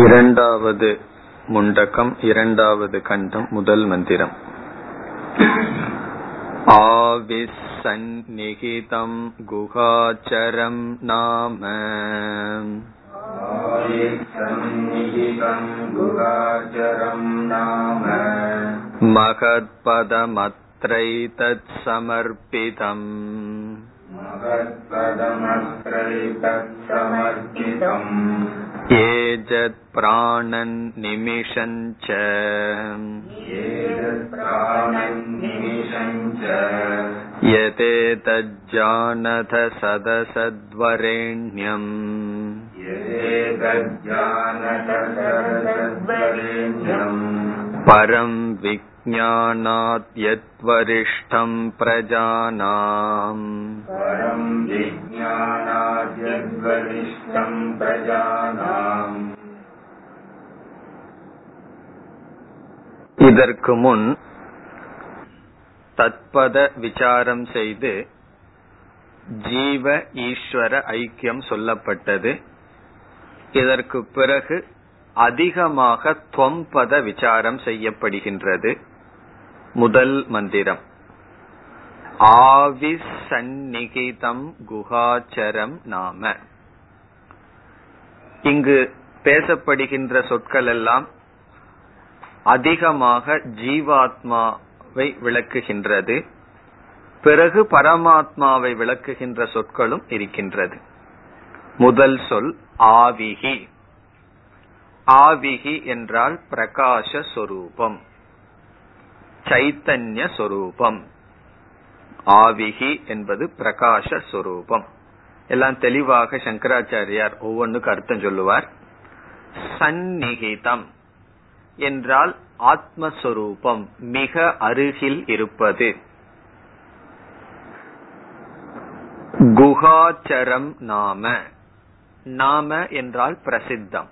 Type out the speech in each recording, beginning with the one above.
இரண்டாவது முண்டகம் இரண்டாவது கண்டம் முதல் மந்திரம் आविसन्निहितं गुहाचरं नाम महत्पदमत्रैतत्समर्पितम् एतत्प्राणन् निमिषञ्च यतेतज्जानथ सदसद्वरेण्यम् परम् विक् परं विज्ञानात् यद्वरिष्ठं प्रजानाम् இதற்கு முன் தத்பத விசாரம் செய்து ஜீவ ஈஸ்வர ஐக்கியம் சொல்லப்பட்டது இதற்கு பிறகு அதிகமாக துவம்பத விசாரம் செய்யப்படுகின்றது முதல் மந்திரம். ஆவி சந்நிகிதம் குஹாச்சரம் நாம. இங்கு பேசப்படுகின்ற சொற்கள் எல்லாம் அதிகமாக ஜீவாத்மாவை விளக்குகின்றது. பிறகு பரமாத்மாவை விளக்குகின்ற சொற்களும் இருக்கின்றது. முதல் சொல் ஆவிகி. ஆவிகி என்றால் பிரகாச சொரூபம். சைத்தன்ய சொரூபம். ஆவிகி என்பது பிரகாஷ சொரூபம். எல்லாம் தெளிவாக சங்கராச்சாரியார் ஒவ்வொன்றுக்கு அர்த்தம் சொல்லுவார். சந்நிகிதம் என்றால் ஆத்மஸ்வரூபம் மிக அருகில் இருப்பது. குகாச்சரம் நாம. நாம என்றால் பிரசித்தம்.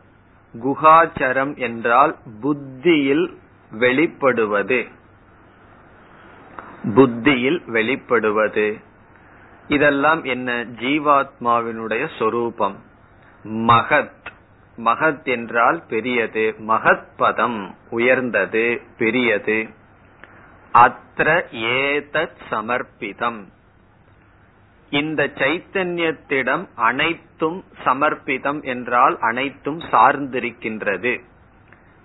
குகாச்சரம் என்றால் புத்தியில் வெளிப்படுவது. புத்தியில் வெளிப்படுவது. இதெல்லாம் என்ன? ஜீவாத்மாவினுடைய சொரூபம். மகத். மகத் என்றால் பெரியது. மகத் பதம் உயர்ந்தது பெரியது. அത്ര ஏதத் சமர்ப்பிதம். இந்த சைத்தன்யத்திடம் அனைத்தும் சமர்ப்பிதம் என்றால் அனைத்தும் சார்ந்திருக்கின்றது.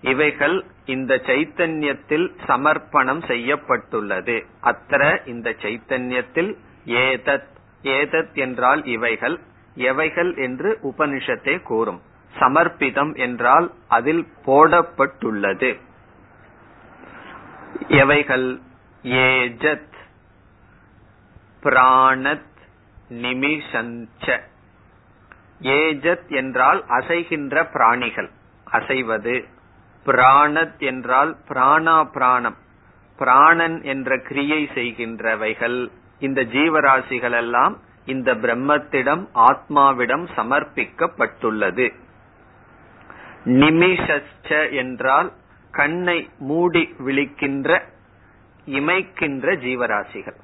இவைகள் இந்த சைத்தன்யத்தில் சமர்ப்பணம் செய்யப்பட்டுள்ளது. அத்திர இந்த சைத்தன்யத்தில் ஏதத் ஏதத் என்றால் இவைகள் எவைகள் என்று உபனிஷத்தை கூறும். சமர்ப்பிதம் என்றால் அதில் போடப்பட்டுள்ளது. எவைகள்? ஏஜத் பிராணத் நிமிஷஞ்ச. ஏஜத் என்றால் அசைகின்ற பிராணிகள். அசைவது பிராணத் என்றால் பிராணா பிராணம் பிராணன் என்ற கிரியை செய்கின்றவைகள். இந்த ஜீவராசிகள் எல்லாம் இந்த பிரம்மத்திடம் ஆத்மாவிடம் சமர்ப்பிக்கப்பட்டுள்ளது. நிமிஷச்ச என்றால் கண்ணை மூடி விழிக்கின்ற இமைக்கின்ற ஜீவராசிகள்.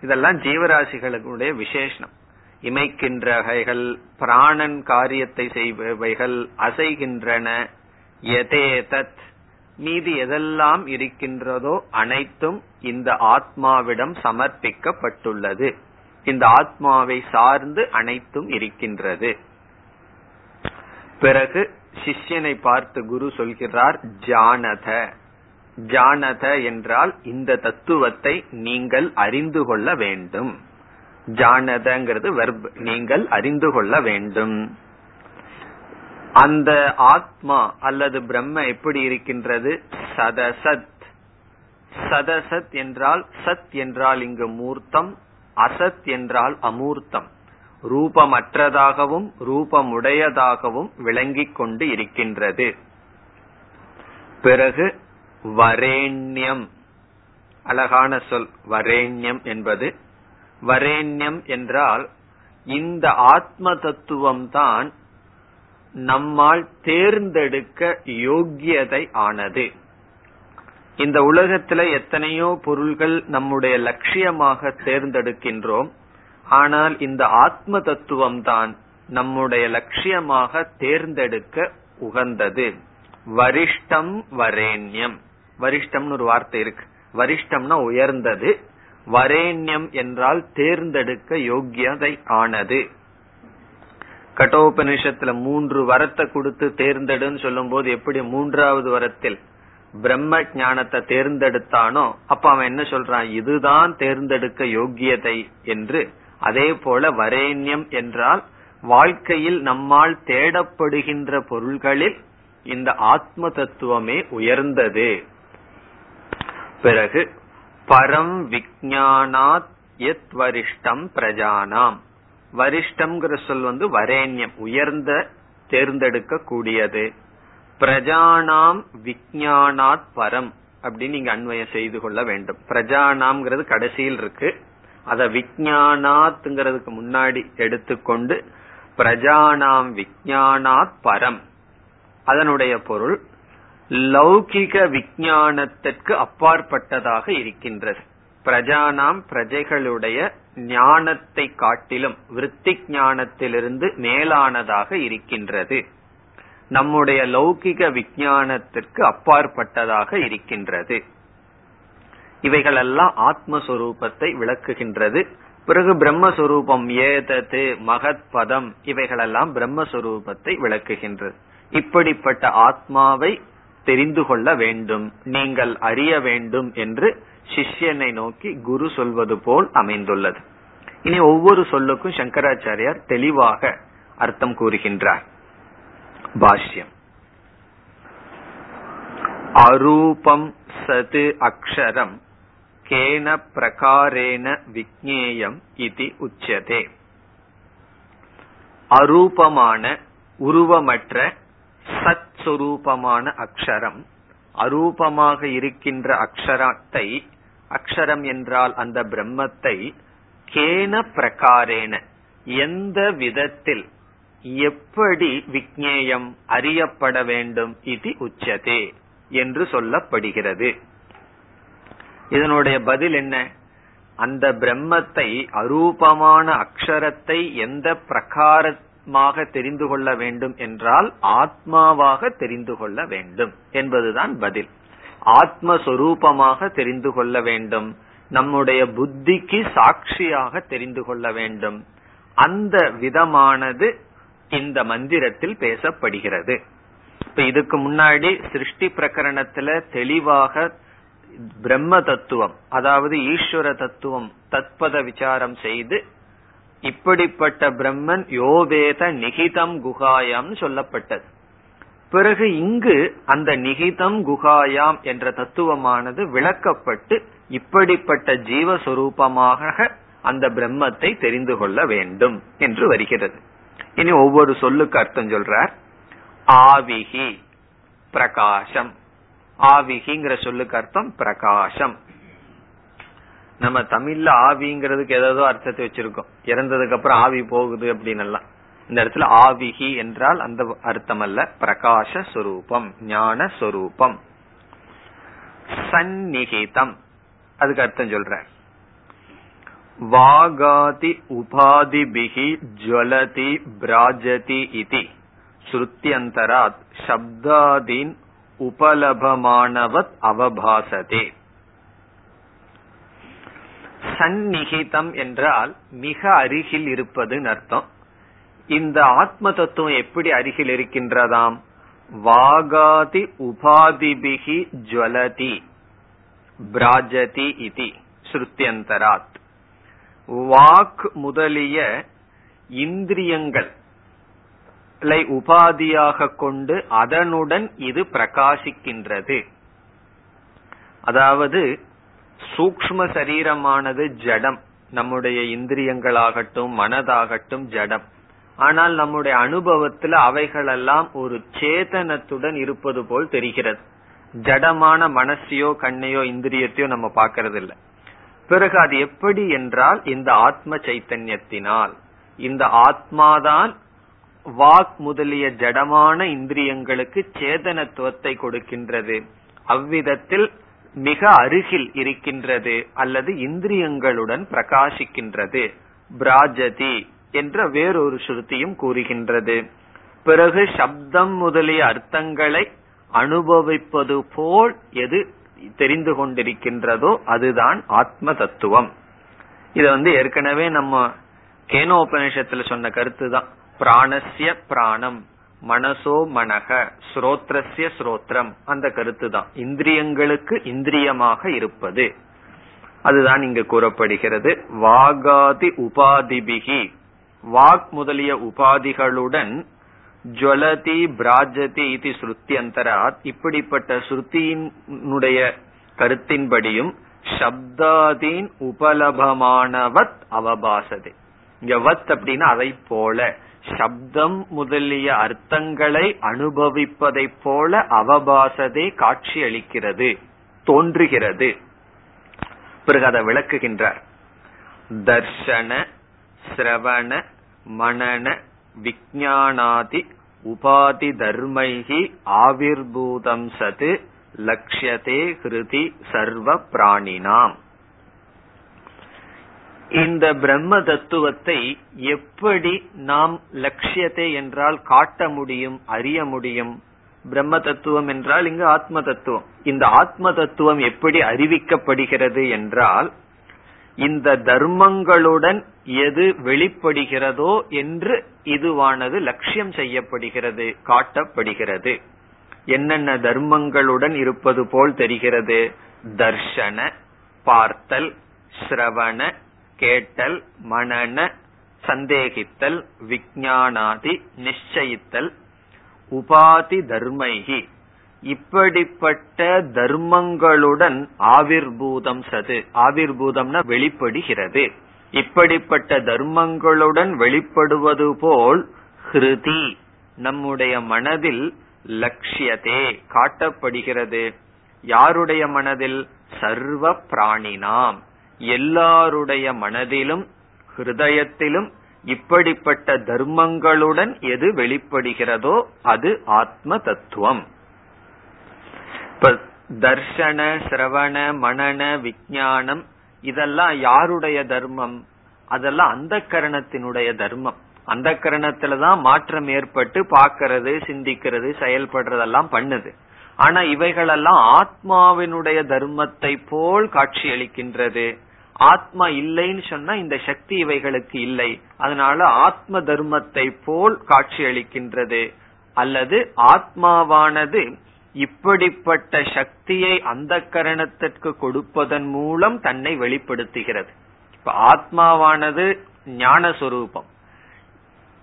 இதெல்லாம் ஜீவராசிகளுடைய விசேஷம் இமைக்கின்றவைகள் பிராணன் காரியத்தை செய்பவைகள் அசைகின்றன எதேதத். மீதி எதெல்லாம் இருக்கின்றதோ அனைத்தும் இந்த ஆத்மாவிடம் சமர்ப்பிக்கப்பட்டுள்ளது. இந்த ஆத்மாவை சார்ந்து அனைத்தும் இருக்கின்றது. பிறகு சிஷ்யனை பார்த்து குரு சொல்கிறார் ஜானத. ஜானத என்றால் இந்த தத்துவத்தை நீங்கள் அறிந்து கொள்ள வேண்டும். ஜானதங்கிறது வெர்ப் நீங்கள் அறிந்து கொள்ள வேண்டும். அந்த ஆத்மா அல்லது பிரம்ம எப்படி இருக்கின்றது? சதசத். சதசத் என்றால் சத் என்றால் இங்கு மூர்த்தம் அசத் என்றால் அமூர்த்தம். ரூபமற்றதாகவும் ரூபமுடையதாகவும் விளங்கிக் கொண்டு இருக்கின்றது. பிறகு வரேண்யம். அழகான சொல் வரேண்யம் என்பது. வரேண்யம் என்றால் இந்த ஆத்ம தத்துவம் தான் நம்மால் தேர்ந்தெடுக்க யோக்கியதை ஆனது. இந்த உலகத்துல எத்தனையோ பொருள்கள் நம்முடைய லட்சியமாக தேர்ந்தெடுக்கின்றோம். ஆனால் இந்த ஆத்ம தத்துவம் தான் நம்முடைய லட்சியமாக தேர்ந்தெடுக்க உகந்தது. வரிஷ்டம் வரேண்யம். வரிஷ்டம்னு ஒரு வார்த்தை இருக்கு. வரிஷ்டம்னா உயர்ந்தது. வரேண்யம் என்றால் தேர்ந்தெடுக்க யோக்கியதை ஆனது. கட்டோபனிஷத்துல மூன்று வரத்தை கொடுத்து தேர்ந்தெடுன்னு சொல்லும் போது எப்படி மூன்றாவது வரத்தில் பிரம்ம ஞானத்தை தேர்ந்தெடுத்தானோ அப்ப அவன் என்ன சொல்றான்? இதுதான் தேர்ந்தெடுக்க யோக்கியதை என்று. அதே போல வரேண்யம் என்றால் வாழ்க்கையில் நம்மால் தேடப்படுகின்ற பொருள்களில் இந்த ஆத்ம தத்துவமே உயர்ந்தது. பிறகு பரம் விஜானாத் எத் வரிஷ்டம் பிரஜானாம். வரிஷ்டம்ங்கிற சொல் வந்து வரேண்யம் உயர்ந்த தேர்ந்தெடுக்க கூடியது பிரஜானாம் விஜயானாத் பரம் அப்படின்னு நீங்க அன்வயம் செய்து கொள்ள வேண்டும். பிரஜானாம்ங்கிறது கடைசியில் இருக்கு. அத விஜயானாத்ங்கிறதுக்கு முன்னாடி எடுத்துக்கொண்டு பிரஜானாம் விஜயானாத் பரம். அதனுடைய பொருள் லௌகிக விஞ்ஞானத்திற்கு அப்பாற்பட்டதாக இருக்கின்றது. பிரஜானாம் பிரஜைகளுடைய ஞானத்தை காட்டிலும் விருத்தி ஞானத்திலிருந்து மேலானதாக இருக்கின்றது. நம்முடைய லௌகிக விஜயானத்திற்கு அப்பாற்பட்டதாக இருக்கின்றது. இவைகளெல்லாம் ஆத்மஸ்வரூபத்தை விளக்குகின்றது. பிறகு பிரம்மஸ்வரூபம் ஏதது மகத் பதம் இவைகளெல்லாம் பிரம்மஸ்வரூபத்தை விளக்குகின்றது. இப்படிப்பட்ட ஆத்மாவை தெரிந்து கொள்ள வேண்டும் நீங்கள் அறிய வேண்டும் என்று சிஷ்யனை நோக்கி குரு சொல்வது போல் அமைந்துள்ளது. இனி ஒவ்வொரு சொல்லுக்கும் சங்கராச்சாரியார் தெளிவாக அர்த்தம் கூறுகின்றார். பாஷ்யம். அரூபம் சது அக்ஷரம் கேன பிரகாரேன விக்னேயம் இது உச்சதே. அரூபமான உருவமற்ற சத் சுரூபமான அக்ஷரம் அரூபமாக இருக்கின்ற அக்ஷரத்தை அக்ஷரம் என்றால் அந்த பிரம்மத்தை கேன பிரகாரேன எந்த விதத்தில் எப்படி விக்னேயம் அறியப்பட வேண்டும் இது உச்சதே என்று சொல்லப்படுகிறது. இதனுடைய பதில் என்ன? அந்த பிரம்மத்தை அரூபமான அக்ஷரத்தை எந்த பிரகாரமாக தெரிந்து கொள்ள வேண்டும் என்றால் ஆத்மாவாக தெரிந்து கொள்ள வேண்டும் என்பதுதான் பதில். ஆத்மஸ்வரூபமாக தெரிந்து கொள்ள வேண்டும். நம்முடைய புத்திக்கு சாட்சியாக தெரிந்து கொள்ள வேண்டும். அந்த விதமானது இந்த மந்திரத்தில் பேசப்படுகிறது. இப்ப இதுக்கு முன்னாடி சிருஷ்டி பிரகரணத்துல தெளிவாக பிரம்ம தத்துவம் அதாவது ஈஸ்வர தத்துவம் தத்பத விசாரம் செய்து இப்படிப்பட்ட பிரம்மன் யோவேத நிகிதம் குகாயம் சொல்லப்பட்டது. பிறகு இங்கு அந்த நிகிதம் குகாயாம் என்ற தத்துவமானது விளக்கப்பட்டு இப்படிப்பட்ட ஜீவஸ்வரூபமாக அந்த பிரம்மத்தை தெரிந்து கொள்ள வேண்டும் என்று வருகிறது. இனி ஒவ்வொரு சொல்லுக்கு அர்த்தம் சொல்றார். ஆவிகி பிரகாசம் ஆவிகிங்கிற சொல்லுக்கு அர்த்தம் பிரகாசம் நம்ம தமிழ்ல ஆவிங்கிறதுக்கு ஏதோ அர்த்தத்தை வச்சிருக்கோம். இறந்ததுக்கு அப்புறம் ஆவி போகுது அப்படின்னு எல்லாம் இந்த இடத்துல ஆவிகி என்றால் அந்த அர்த்தம் அல்ல பிரகாஷ சொரூபம் ஞான சொரூபம் சந்நிகிதம். அதுக்கு அர்த்தம் சொல்ற வாகாதி உபாதிபிகி ஜுவலதி பிராஜதி இதி. ஸ்ருத்தியந்தராத் சப்தாதீன் உபலபமானவத் அவபாசதே. சந்நிகிதம் என்றால் மிக அருகில் இருப்பதுன்னு அர்த்தம். இந்த ஆத்ம தத்துவம் எப்படி அருகில் இருக்கின்றதாம்? வாகாதி உபாதிபிகி ஜுவலதி பிராஜதி இதி ஸ்ருத்தியந்தராத் வாக் முதலிய இந்திரியங்கள் உபாதியாக கொண்டு அதனுடன் இது பிரகாசிக்கின்றது. அதாவது சூக்ம சரீரமானது ஜடம். நம்முடைய இந்திரியங்களாகட்டும் மனதாகட்டும் ஜடம். ஆனால் நம்முடைய அனுபவத்துல அவைகளெல்லாம் ஒரு சேதனத்துடன் இருப்பது போல் தெரிகிறது. ஜடமான மனசையோ கண்ணையோ இந்திரியத்தையோ நம்ம பாக்கிறது இல்ல பிறகு அது எப்படி என்றால் இந்த ஆத்ம சைத்தன்யத்தினால். இந்த ஆத்மாதான் வாக் முதலிய ஜடமான இந்திரியங்களுக்கு சேதனத்துவத்தை கொடுக்கின்றது. அவ்விதத்தில் மிக அருகில் இருக்கின்றது அல்லது இந்திரியங்களுடன் பிரகாசிக்கின்றது. பிராஜதி. என்ற வேறொரு ஸ்ருதியும் கூறுகின்றது. பிறகு சப்தம் முதலிய அர்த்தங்களை அனுபவிப்பது போல் எது தெரிந்து கொண்டிருக்கின்றதோ அதுதான் ஆத்ம தத்துவம். இத வந்து ஏற்கனவே நம்ம கேனோபனிஷத்துல சொன்ன கருத்து தான். பிராணசிய பிராணம் மனசோ மனக ஸ்ரோத்ரஸ்ய ஸ்ரோத்ரம் அந்த கருத்து தான். இந்திரியங்களுக்கு இந்திரியமாக இருப்பது. அதுதான் இங்கு கூறப்படுகிறது. வாகாதி உபாதிபிகி. வாக் முதலிய உபாதிகளுடன் ஜுவலதி பிராஜதி இது ஸ்ருத்தியந்தராத். இப்படிப்பட்ட ஸ்ருதியினுடைய கருத்தின்படியும் சப்தாதீன் உபலபமானவத் அவபாசதே. இங்க வத் அப்படின்னா அதை போல சப்தம் முதலிய அர்த்தங்களை அனுபவிப்பதை போல அவபாசதே காட்சி அளிக்கிறது தோன்றுகிறது. பிறகு அதை விளக்குகின்றார். தர்ஷன சிரவண மனன விஜானாதி உபாதி தர்மைகி ஆவிர்பூதம் சது லக்ஷதே ஹிருதி சர்வ பிராணினாம். இந்த பிரம்ம தத்துவத்தை எப்படி நாம் லட்சியத்தை என்றால் காட்ட முடியும் அறிய முடியும்? பிரம்ம தத்துவம் என்றால் இங்கு ஆத்ம தத்துவம். இந்த ஆத்ம தத்துவம் எப்படி அறிவிக்கப்படுகிறது என்றால் இந்த தர்மங்களுடன் எது வெளிப்படுகிறதோ என்று இதுவானது லட்சியம் செய்யப்படுகிறது காட்டப்படுகிறது. என்னென்ன தர்மங்களுடன் இருப்பது போல் தெரிகிறது? தர்ஷன பார்த்தல் ஸ்ரவண கேட்டல் மனன சந்தேகித்தல் விஜயானாதி நிச்சயித்தல் உபாதி தர்மைகி இப்படிப்பட்ட தர்மங்களுடன் ஆவிர்பூதம் சது. ஆவிர்பூதம்னா வெளிப்படுகிறது. இப்படிப்பட்ட தர்மங்களுடன் வெளிப்படுவது போல் ஹிருதி நம்முடைய மனதில் லட்சியதே காட்டப்படுகிறது. யாருடைய மனதில்? சர்வ பிராணினாம். எல்லாருடைய மனதிலும் ஹிருதயத்திலும் இப்படிப்பட்ட தர்மங்களுடன் எது வெளிப்படுகிறதோ அது ஆத்ம தத்துவம். இப்ப தர்ஷன சிரவண மனன விஜயானம் இதெல்லாம் யாருடைய தர்மம்? அதெல்லாம் அந்த கரணத்தினுடைய தர்மம். அந்த கரணத்துலதான் மாற்றம் ஏற்பட்டு பாக்கிறது சிந்திக்கிறது செயல்படுறதெல்லாம் பண்ணுது. ஆனா இவைகளெல்லாம் ஆத்மாவினுடைய தர்மத்தை போல் காட்சி அளிக்கின்றது ஆத்மா இல்லைன்னு சொன்னா இந்த சக்தி இவைகளுக்கு இல்லை. அதனால ஆத்ம தர்மத்தை போல் காட்சி அளிக்கின்றது அல்லது ஆத்மாவானது இப்படிப்பட்ட சக்தியை அந்த கரணத்திற்கு கொடுப்பதன் மூலம் தன்னை வெளிப்படுத்துகிறது. இப்ப ஆத்மாவானது ஞானஸ்வரூபம்.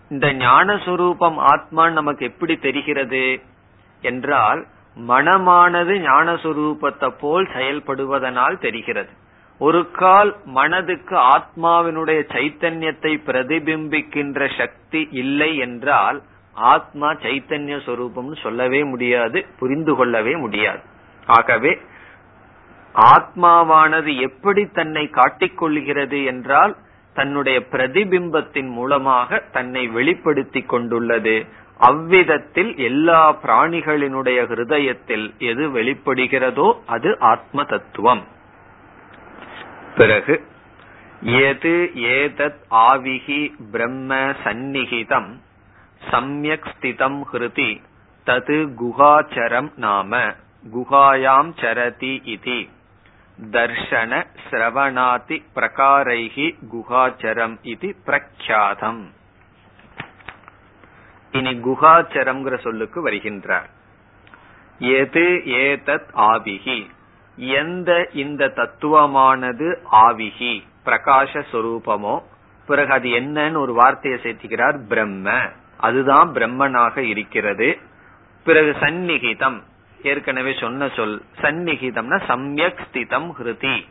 இந்த ஞானஸ்வரூபம் ஆத்மான்னு நமக்கு எப்படி தெரிகிறது என்றால் மனமானது ஞானஸ்வரூபத்தை போல் செயல்படுவதனால் தெரிகிறது. ஒரு கால் மனதுக்கு ஆத்மாவினுடைய சைத்தன்யத்தை பிரதிபிம்பிக்கின்ற சக்தி இல்லை என்றால் ஆத்மா சைத்தன்ய சொரூபம்னு சொல்லவே முடியாது புரிந்து கொள்ளவே முடியாது. ஆகவே ஆத்மாவானது எப்படி தன்னை காட்டிக்கொள்கிறது என்றால் தன்னுடைய பிரதிபிம்பத்தின் மூலமாக தன்னை வெளிப்படுத்தி கொண்டுள்ளது. அவ்விதத்தில் எல்லா பிராணிகளினுடைய ஹிருதயத்தில் எது வெளிப்படுகிறதோ அது ஆத்ம தத்துவம் பிறகு எது ஏதத் ஆவிகி பிரம்ம சந்நிகிதம். சம்யக் ஸ்திதம் ஹிருதி தது குகாச்சரம் நாம குகாயாம் சரதி இதி தர்ஷன சிரவணாதி பிரகாரைகி குகாச்சரம் இது பிரக்யாதம் இனி குகாச்சரம்ங்கிற சொல்லுக்கு வருகின்றார். எது ஏதத் ஆவிகி எந்த இந்த தத்துவமானது ஆவிகி பிரகாச சொரூபமோ பிறகு அது என்னன்னு ஒரு வார்த்தையை சேர்த்துக்கிறார் பிரம்ம. அதுதான் பிரம்மனாக இருக்கிறது. பிறகு சந்நிகிதம். ஏற்கனவே சொன்ன சொல் சந்நிகிதம்னா சம்யக் ஸ்திதம் ஹிருதி.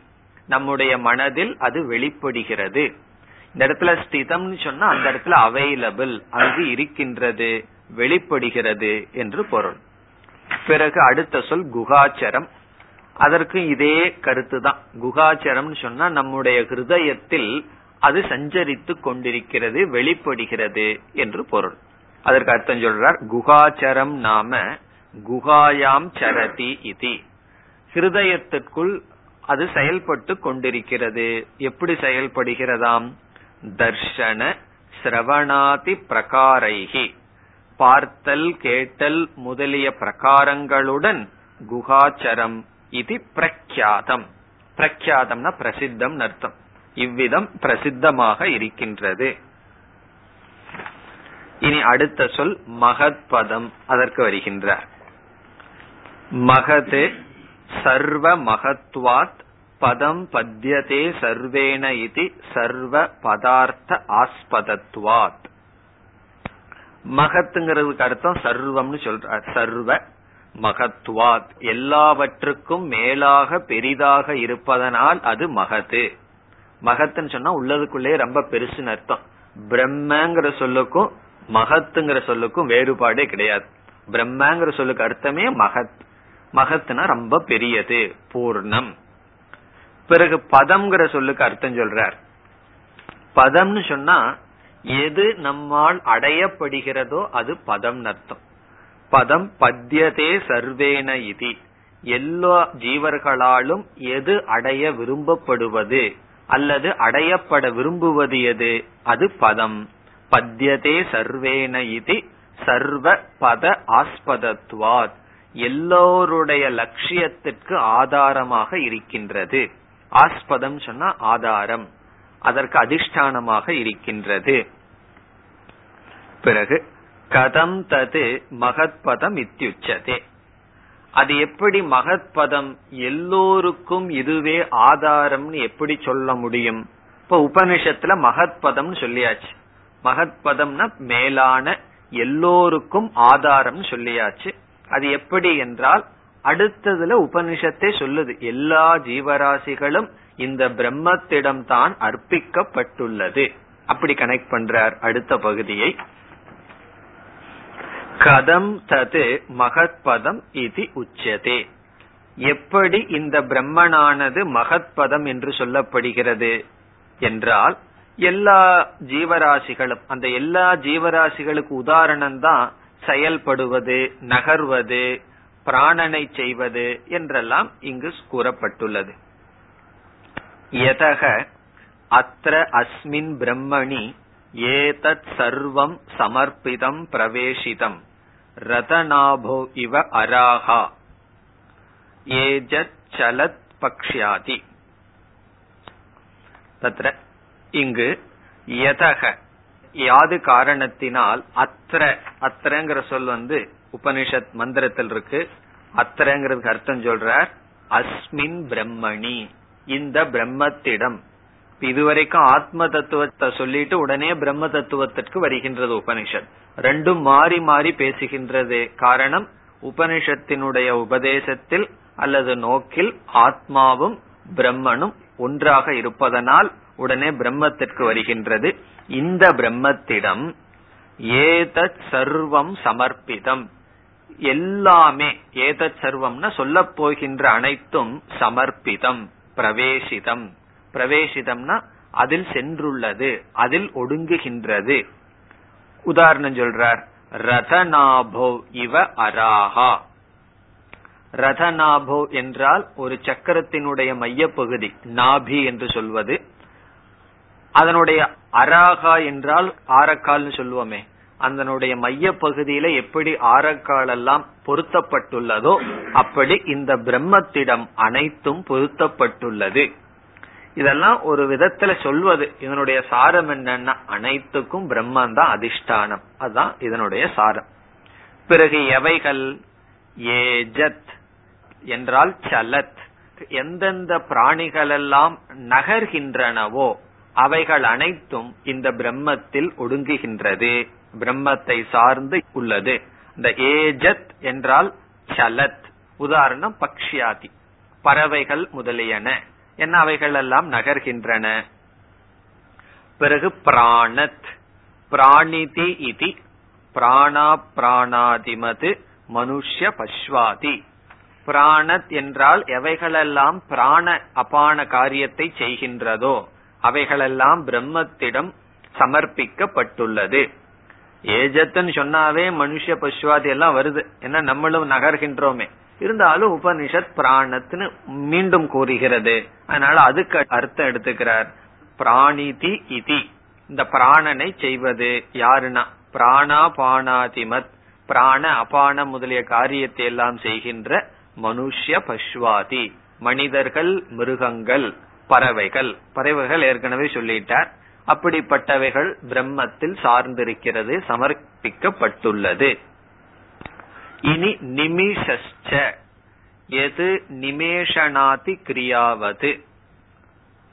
நம்முடைய மனதில் அது வெளிப்படுகிறது. இந்த இடத்துல ஸ்திதம்னு சொன்னா அந்த இடத்துல அவைலபிள் அங்கு இருக்கின்றது வெளிப்படுகிறது என்று பொருள். பிறகு அடுத்த சொல் குகாச்சரம். அதற்கு இதே கருத்து தான் குகாச்சரம் சொன்னா நம்முடைய ஹிருதயத்தில் அது சஞ்சரித்து கொண்டிருக்கிறது வெளிப்படுகிறது என்று பொருள். அதற்கு அர்த்தம் சொல்றார் குகாச்சரம் நாம குகாயாம் சரதி இது. ஹிருதயத்திற்குள் அது செயல்பட்டு கொண்டிருக்கிறது. எப்படி செயல்படுகிறதாம்? தர்ஷன சிரவணாதி பிரகாரைகி பார்த்தல் கேட்டல் முதலிய பிரகாரங்களுடன் குகாச்சரம் இது பிரக்யாதம். பிரக்யாதம்னா பிரசித்தம் அர்த்தம். இவ்விதம் பிரசித்தமாக இருக்கின்றது. இனி அடுத்த சொல் மகத்பதம் அதற்கு வருகின்றார். மகது சர்வ மகத்வாத் பதம் பத்தியதே சர்வேன இது சர்வ பதார்த்த ஆஸ்பதத்வாத். மகத்துங்கிறதுக்கு அர்த்தம் சர்வம்னு சொல்ற சர்வ மகத்வாத். எல்லாவற்றுக்கும் மேலாக பெரிதாக இருப்பதனால் அது மகது. மகத்துன்னு சொன்னா உள்ளதுக்குள்ளேயே ரொம்ப பெருசுன்னு அர்த்தம். பிரம்மங்கிற சொல்லுக்கும் மகத்துங்கிற சொல்லுக்கும் வேறுபாடே கிடையாது. பிரம்மங்கிற சொல்லுக்கு அர்த்தமே மகத். மகத்துனா ரொம்ப பெரியது பூர்ணம். பிறகு பதம்ங்கிற சொல்லுக்கு அர்த்தம் சொல்றார். பதம்னு சொன்னா எது நம்மால் அடையப்படுகிறதோ அது பதம் அர்த்தம். பதம் பத்தியதே சர்வேன இதி. எல்லா ஜீவர்களாலும் எது அடைய விரும்பப்படுவது? அல்லது அடையப்பட விரும்புவது எது? அது பதம். பத்தியதே சர்வேன இது சர்வ பத ஆஸ்பதத்வாத். எல்லோருடைய லட்சியத்திற்கு ஆதாரமாக இருக்கின்றது. ஆஸ்பதம் சொன்னா ஆதாரம். அதற்கு அதிஷ்டானமாக இருக்கின்றது. பிறகு கதம் தது மகத்பதம் இத்தியுச்சதே அது எப்படி மகத்பதம் எல்லோருக்கும் இதுவே ஆதாரம்னு எப்படி சொல்ல முடியும்? இப்ப உபனிஷத்துல மகத்பதம்னு சொல்லியாச்சு. மகத்பதம்னா மேலான எல்லோருக்கும் ஆதாரம் சொல்லியாச்சு. அது எப்படி என்றால் அடுத்ததுல உபனிஷத்தை சொல்லுது எல்லா ஜீவராசிகளும் இந்த பிரம்மத்திடம் தான் அர்ப்பிக்கப்பட்டுள்ளது. அப்படி கனெக்ட் பண்றார் அடுத்த பகுதியை. கதம் தது மகத்பதம் இது உச்சதே. எப்படி இந்த பிரம்மனானது மகத்பதம் என்று சொல்லப்படுகிறது என்றால் எல்லா ஜீவராசிகளும் அந்த எல்லா ஜீவராசிகளுக்கு உதாரணம் தான் செயல்படுவது நகர்வது பிராணனை செய்வது என்றெல்லாம் இங்கு கூறப்பட்டுள்ளது. எதக அத்த அஸ்மின் பிரம்மணி ஏதத் சர்வம் சமர்ப்பிதம் பிரவேசிதம் ரதநாபோ இவ அராகா ஏஜத் சலத் பக்ஷாதி தத்ர இங்கு யதக யாது காரணத்தினால் அத்திர அத்திரங்கிற சொல் வந்து உபனிஷத் மந்திரத்தில் இருக்கு. அத்திரங்கிறதுக்கு அர்த்தம் சொல்றார் அஸ்மின் பிரம்மணி. இந்த பிரம்மத்திடம். இதுவரைக்கும் ஆத்ம தத்துவத்தை சொல்லிட்டு உடனே பிரம்ம தத்துவத்திற்கு வருகின்றது உபனிஷத். ரெண்டும் மாறி மாறி பேசுகின்றது காரணம் உபனிஷத்தினுடைய உபதேசத்தில் அல்லது நோக்கில் ஆத்மாவும் பிரம்மனும் ஒன்றாக இருப்பதனால் உடனே பிரம்மத்திற்கு வருகின்றது. இந்த பிரம்மத்திடம் ஏதத் சர்வம் சமர்ப்பிதம். எல்லாமே ஏதத் சர்வம்னா சொல்ல போகின்ற அனைத்தும் சமர்ப்பிதம் பிரவேசிதம். பிரவேசிதம்னா அதில் சென்றுள்ளது அதில் ஒடுங்குகின்றது. உதாரணம் சொல்றார் ரதநாபோ இவ அராஹா. ரதநாபோ என்றால் ஒரு சக்கரத்தினுடைய மையப்பகுதி நாபி என்று சொல்வது. அதனுடைய அராகா என்றால் ஆரக்கால்னு சொல்லுவோமே அதனுடைய மைய பகுதியில எப்படி ஆரக்கால் எல்லாம் பொருத்தப்பட்டுள்ளதோ அப்படி இந்த பிரம்மத்திடம் அனைத்தும் பொருத்தப்பட்டுள்ளது. இதெல்லாம் ஒரு விதத்துல சொல்வது. இதனுடைய சாரம் என்னன்னா அனைத்துக்கும் பிரம்மன் தான் அதிஷ்டானம். அதுதான் இதனுடைய சாரம். பிறகு எவைகள்? ஏஜத் என்றால் சலத். எந்தெந்த பிராணிகள் எல்லாம் நகர்கின்றனவோ அவைகள் அனைத்தும் இந்த பிரம்மத்தில் ஒடுங்குகின்றது. பிரம்மத்தை சார்ந்து உள்ளது. இந்த ஏஜத் என்றால் சலத். உதாரணம் பக்ஷியாதி. பறவைகள் முதலியன. என்ன அவைகள் எல்லாம் நகர்கின்றன? பிறகு பிராணத் பிராணிதி இதி பிராணா பிராணாதிமது மனுஷ்ய பஸ்வாதி பிராணத் என்றால் எவைகளெல்லாம் பிராண அபான காரியத்தை செய்கின்றதோ அவைகளெல்லாம் பிரம்மத்திடம் சமர்ப்பிக்கப்பட்டுள்ளது. ஏஜத்துன்னு சொன்னாவே மனுஷ பசுவாதி எல்லாம் வருது. ஏன்னா நம்மளும் நகர்கின்றோமே. இருந்தாலும் உபனிஷத் பிராணத்துன்னு மீண்டும் கூறுகிறது. அதனால அதுக்கு அர்த்தம் எடுத்துக்கிறார். பிராணிதி இதி. இந்த பிராணனை செய்வது யாருன்னா? பிராணா பானாதிமத் பிராண அபான முதலிய காரியத்தை எல்லாம் செய்கின்ற மனுஷ்ய பஷ்வாதி. மனிதர்கள் மிருகங்கள் பறவைகள். பறவைகள் ஏற்கனவே சொல்லிட்டார். அப்படிப்பட்டவைகள் பிரம்மத்தில் சார்ந்திருக்கிறது சமர்ப்பிக்கப்பட்டுள்ளது. இனி நிமிஷச்ச எது நிமேஷனாதி கிரியாவது?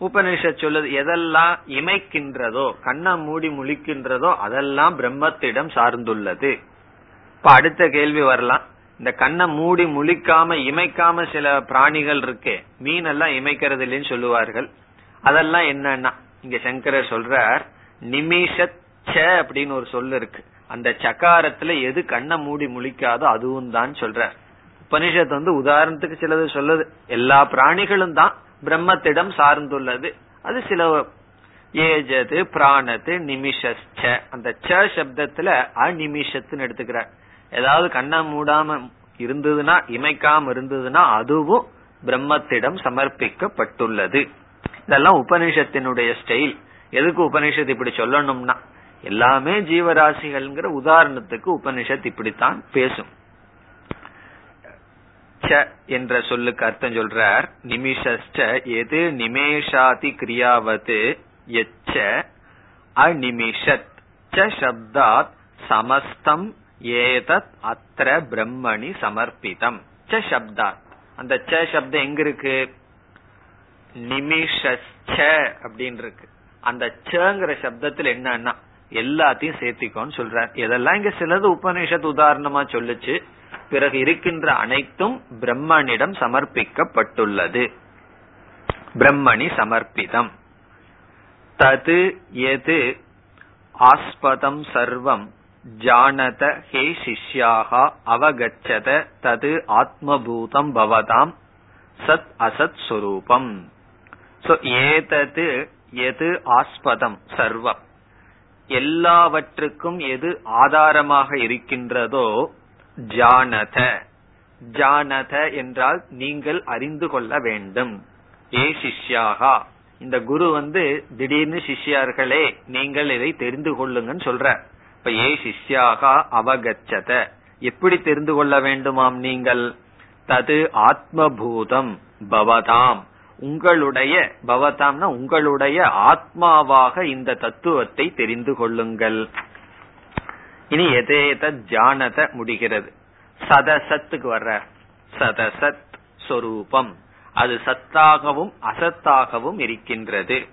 உபனிஷத் சொல்லுது எதெல்லாம் இமைக்கின்றதோ கண்ணை மூடி முழிக்கின்றதோ அதெல்லாம் பிரம்மத்திடம் சார்ந்துள்ளது. இப்ப அடுத்த கேள்வி வரலாம். இந்த கண்ணை மூடி முழிக்காம இமைக்காம சில பிராணிகள் இருக்கே மீன் எல்லாம் இமைக்கிறது இல்லைன்னு சொல்லுவார்கள். அதெல்லாம் என்னன்னா இங்க சங்கரர் சொல்றார் நிமிஷச்ச அப்படின்னு ஒரு சொல் இருக்கு. அந்த சக்காரத்துல எது கண்ணை மூடி முழிக்காதோ அதுவும் தான் சொல்ற. உபனிஷத் வந்து உதாரணத்துக்கு சிலது சொல்லுது. எல்லா பிராணிகளும் தான் பிரம்மத்திடம் சார்ந்துள்ளது. அது சில ஏஜது பிராணத்து நிமிஷச்ச அந்த ச சப்தத்துல அநிமிஷத்துன்னு எடுத்துக்கிறார் ஏதாவது கண்ணை மூடாம இருந்ததுன்னா இமைக்காம இருந்ததுன்னா அதுவும் பிரம்மத்திடம் சமர்ப்பிக்கப்பட்டுள்ளது. இதெல்லாம் உபனிஷத்தினுடைய ஸ்டைல் எதுக்கு உபனிஷத் இப்படி சொல்லணும்னா எல்லாமே ஜீவராசிகள்ங்கிற உதாரணத்துக்கு உபனிஷத் இப்படித்தான் பேசும். என்ற சொல்லுக்கு அர்த்தம் சொல்றார் நிமிஷஸ்ட எது நிமேஷாதி கிரியாவது எச்ச அநிமிஷத் சப்தாத் சமஸ்தம் ஏதத் அத்திர பிரம்மணி சமர்ப்பிதம். ச சப்தாத். அந்த ச சப்தம் எங்க இருக்கு? நிமிஷ அப்படின்னு இருக்கு அந்த சங்கிற சப்தத்துல என்னன்னா எல்லாத்தையும் சேர்த்திக்கோன்னு சொல்றார். இதெல்லாம் இங்க சிலது உபநிஷத் உதாரணமா சொல்லுச்சு. பிறகு இருக்கின்ற அனைத்தும் பிரம்மனிடம் சமர்ப்பிக்கப்பட்டுள்ளது. பிரம்மணி சமர்ப்பிதம். தது எது ஆஸ்பதம் சர்வம் ஜானத ஹே சிஷ்யாக அவகச்சத தது ஆத்மபூதம் பவதாம் சத் அசத் சுரூபம். சோ ஏதது எது ஆஸ்பதம் சர்வம். எல்லாவற்றுக்கும் எது ஆதாரமாக இருக்கின்றதோ ஜானத. ஜானத என்றால் நீங்கள் அறிந்து கொள்ள வேண்டும். ஏ சிஷ்யாகா. இந்த குரு வந்து திடீர்னு சிஷ்யார்களே நீங்கள் இதை தெரிந்து கொள்ளுங்கன்னு சொல்ற. இப்ப ஏ சிஷ்யாகா அவகச்சத. எப்படி தெரிந்து கொள்ள வேண்டுமாம் நீங்கள்? தது ஆத்மபூதம் பவதாம். உங்களுடைய பவதாம்னா உங்களுடைய ஆத்மாவாக இந்த தத்துவத்தை தெரிந்து கொள்ளுங்கள். இனி எதேத ஜானத முடிகிறது. சதசத்துக்கு வர்ற. சதசத் சொரூபம். அது சத்தாகவும் அசத்தாகவும் இருக்கின்றது.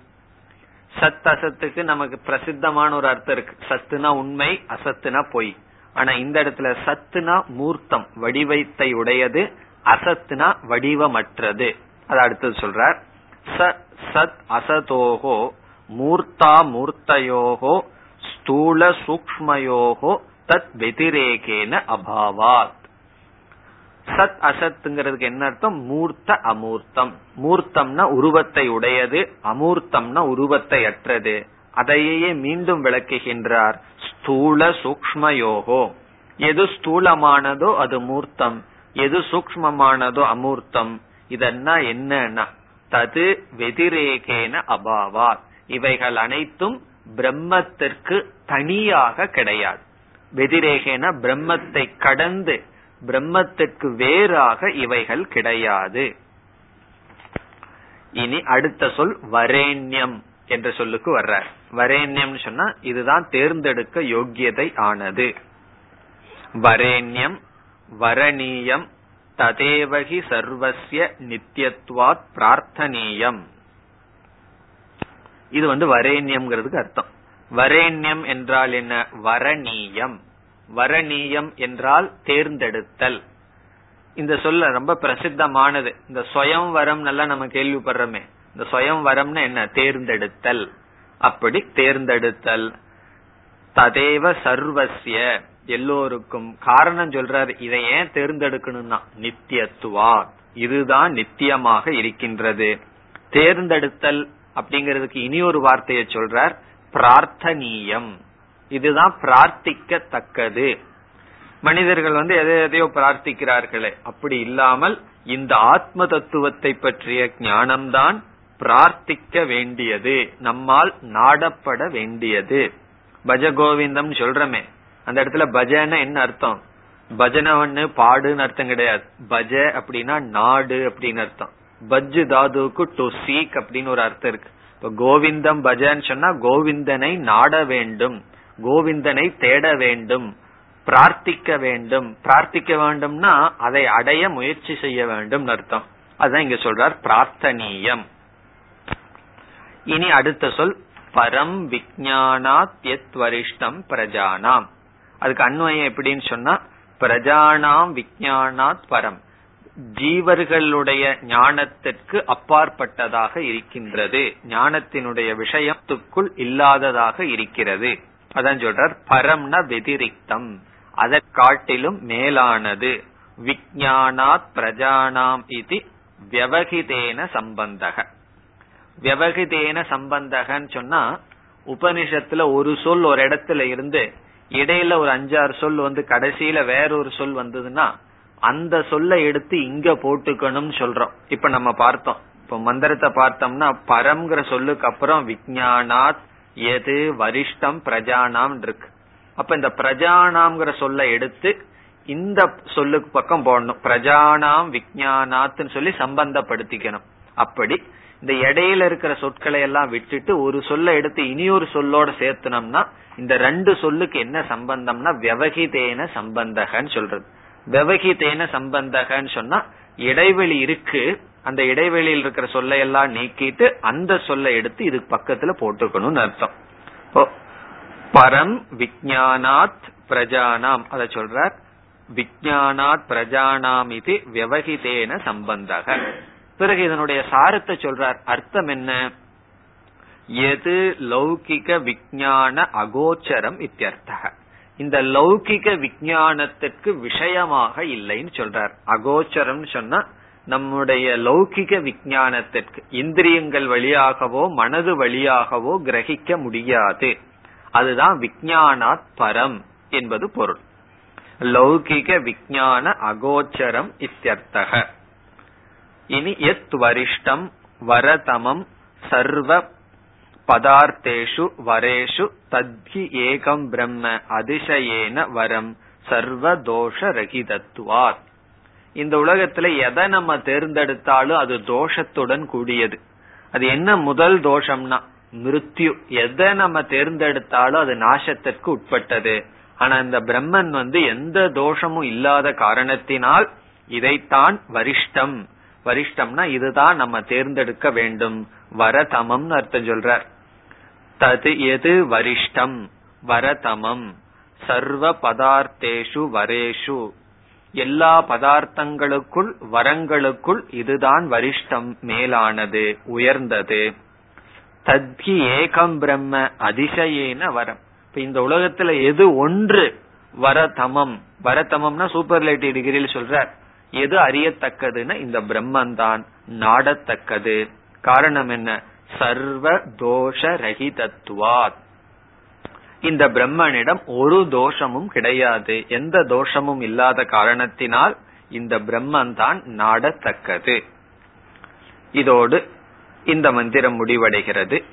சத் அசத்துக்கு நமக்கு பிரசித்தமான ஒரு அர்த்தம் இருக்கு. சத்துனா உண்மை அசத்துனா பொய். ஆனா இந்த இடத்துல சத்துனா மூர்த்தம் வடிவத்தை உடையது அசத்துனா வடிவமற்றது. அது அடுத்தது சொல்றார். ச சத் அசதோகோ மூர்த்தா மூர்த்தயோகோ ஸ்தூல சூக்மயோகோ தத் வெதிரேகேன அபாவாத். சத் அசத்துங்கிறதுக்கு என்ன அர்த்தம்? மூர்த்த அமூர்த்தம். மூர்த்தம்னா உருவத்தை உடையது அமூர்த்தம்னா உருவத்தை அற்றது. அதையே மீண்டும் விளக்குகின்றார். ஸ்தூல சூக்மயோகோ எது ஸ்தூலமானதோ அது மூர்த்தம். எது சூக்மமானதோ அமூர்த்தம். இதன்னா என்னன்னா தது வெதிரேகேன அபாவார் இவைகள் அனைத்தும் பிரம்மத்திற்கு தனியாக கிடையாது. வெதிரேகேன பிரம்மத்தை கடந்து பிரம்மத்திற்கு வேறாக இவைகள் கிடையாது. இனி அடுத்த சொல் வரேண்யம் என்ற சொல்லுக்கு வர்ற வரேண்யம் சொன்னா இதுதான் தேர்ந்தெடுக்க யோக்கியதை ஆனது. வரேண்யம் வரணியம் ததேவகி சர்வசிய நித்தியத்துவாத் பிரார்த்தனீயம் இது வந்து வரேண்யம்ங்கிறதுக்கு அர்த்தம். வரேண்யம் என்றால் என்ன? வரணியம். வரணியம் என்றால் தேர்ந்தெடுத்தல். இந்த சொல்ல ரொம்ப பிரசித்தமானது. இந்த சுயம் வரம் நல்லா நம்ம கேள்விப்படுறோமே. இந்த சுயம் வரம்னு என்ன? தேர்ந்தெடுத்தல். அப்படி தேர்ந்தெடுத்தல். ததேவ சர்வசிய எல்லோருக்கும் காரணம் சொல்றாரு. இதை ஏன் தேர்ந்தெடுக்கணும்னா நித்தியத்துவா. இதுதான் நித்தியமாக இருக்கின்றது. தேர்ந்தெடுத்தல் அப்படிங்கறதுக்கு இனி ஒரு வார்த்தையை சொல்றார். பிரார்த்தனீயம். இதுதான் பிரார்த்திக்கத்தக்கது. மனிதர்கள் வந்து எதை எதையோ பிரார்த்திக்கிறார்களே. அப்படி இல்லாமல் இந்த ஆத்ம தத்துவத்தை பற்றிய ஞானம்தான் பிரார்த்திக்க வேண்டியது. நம்மால் நாடப்பட வேண்டியது. பஜ கோவிந்தம் சொல்றமே. அந்த இடத்துல பஜன என்ன அர்த்தம்? பஜனவன்னு பாடுன்னு அர்த்தம் கிடையாது. பஜ அப்படின்னா நாடு அப்படின்னு அர்த்தம். பஜ்ஜு தாதுவுக்கு டு சீக் அப்படின்னு ஒரு அர்த்தம் இருக்கு. இப்ப கோவிந்தம் பஜன்னு சொன்னா கோவிந்தனை நாட வேண்டும் கோவிந்தனை தேட வேண்டும் பிரார்த்திக்க வேண்டும். பிரார்த்திக்க வேண்டும்னா அதை அடைய முயற்சி செய்ய வேண்டும் அர்த்தம். அதுதான் இங்க சொல்றார் பிரார்த்தனீயம். இனி அடுத்த சொல் பரம் விஜயானாத் எத் வரிஷ்டம் பிரஜானாம். அதுக்கு அன்வயம் எப்படின்னு சொன்னா பிரஜானாம் விஜயானாத் பரம். ஜீவர்களுடைய ஞானத்திற்கு அப்பாற்பட்டதாக இருக்கின்றது. ஞானத்தினுடைய விஷயத்துக்குள் இல்லாததாக இருக்கிறது. அதான் சொல்றார் பரம்ன வெதிரிக்தம். அதை காட்டிலும் மேலானது. விஜயானாத் பிரஜானாம் இது வியவகிதேன சம்பந்தக. வியவகிதேன சம்பந்தகன்னு சொன்னா உபனிஷத்துல ஒரு சொல் ஒரு இடத்துல இருந்து இடையில ஒரு அஞ்சாறு சொல் வந்து கடைசியில வேறொரு சொல் வந்ததுன்னா அந்த சொல்ல எடுத்து இங்க போட்டுக்கணும்னு சொல்றோம். இப்ப நம்ம பார்த்தோம். இப்ப மந்திரத்தை பார்த்தோம்னா பரம்ங்கிற சொல்லுக்கு அப்புறம் விஜயானாத் எது வரிஷ்டம் பிரஜானாம் இருக்கு. அப்ப இந்த பிரஜானாம்ங்கிற சொல்ல எடுத்து இந்த சொல்லுக்கு பக்கம் போடணும். பிரஜானாம் விஜயானாத்னு சொல்லி சம்பந்தப்படுத்திக்கணும். அப்படி இந்த இடையில இருக்கிற சொற்களை எல்லாம் விட்டுட்டு ஒரு சொல்ல எடுத்து இனியொரு சொல்லோட சேர்த்தனம்னா இந்த ரெண்டு சொல்லுக்கு என்ன சம்பந்தம்னா விவகிதேன சம்பந்தகன்னு சொல்றது. விவகிதேன சம்பந்தகன்னு சொன்னா இடைவெளி இருக்கு அந்த இடைவெளியில் இருக்கிற சொல்லை எல்லாம் நீக்கிட்டு அந்த சொல்லை எடுத்து இதுக்கு பக்கத்துல போட்டுக்கணும்னு அர்த்தம். பரம் விஜயானாத் பிரஜானாம். அத சொல்ற விஜயானாத் பிரஜானாம் இது விவகிதேன சம்பந்தக. பிறகு இதனுடைய சாரத்தை சொல்றார். அர்த்தம் என்ன? எது லௌகிக விஜயான அகோச்சரம் இத்தியர்த்தக. இந்த லௌகிக விஜயானத்திற்கு விஷயமாக இல்லைன்னு சொல்றார். அகோச்சரம் சொன்னா நம்முடைய லௌகிக விஜயானத்திற்கு இந்திரியங்கள் வழியாகவோ மனது வழியாகவோ கிரகிக்க முடியாது. அதுதான் விஜயானாத் பரம் என்பது பொருள். லௌகிக விஜயான அகோச்சரம் இத்தியர்த்தக. இனி எத் வரிஷ்டம் வரதமம் சர்வ பதார்த்தேஷு வரேஷு தத்கி ஏகம் பிரம்ம அதிசயேன வரம் சர்வ தோஷ ரகிதத்துவார் இந்த உலகத்துல எதை நம்ம தேர்ந்தெடுத்தாலும் அது தோஷத்துடன் கூடியது. அது என்ன முதல் தோஷம்னா மிருத்யு. எதை நம்ம தேர்ந்தெடுத்தாலும் அது நாசத்திற்கு உட்பட்டது. ஆனா இந்த பிரம்மன் வந்து எந்த தோஷமும் இல்லாத காரணத்தினால் இதைத்தான் வரிஷ்டம் வரிஷ்டம்னா இதுதான் நம்ம தேர்ந்தெடுக்க வேண்டும். வரதமம்னு அர்த்தம் சொல்றார். தது எது வரிஷ்டம்? வரதமம் சர்வ பதார்த்தேஷு வரேஷு. எல்லா பதார்த்தங்களுக்குள் வரங்களுக்குள் இதுதான் வரிஷ்டம் மேலானது உயர்ந்தது. தத்கி ஏகம் பிரம்ம அதிசயேன வரம். இப்ப இந்த உலகத்துல எது ஒன்று? வரதமம் வரதமம்னா சூப்பர்லேட்டிவ் டிகிரியில் சொல்ற எது அறியத்தக்கதுன்னு இந்த பிரம்மந்தான் நாடத்தக்கது. காரணம் என்ன? சர்வ தோஷ ரஹிதத்துவாத் இந்த பிரம்மனிடம் ஒரு தோஷமும் கிடையாது. எந்த தோஷமும் இல்லாத காரணத்தினால் இந்த பிரம்மன் தான் நாடத்தக்கது. இதோடு இந்த மந்திரம் முடிவடைகிறது.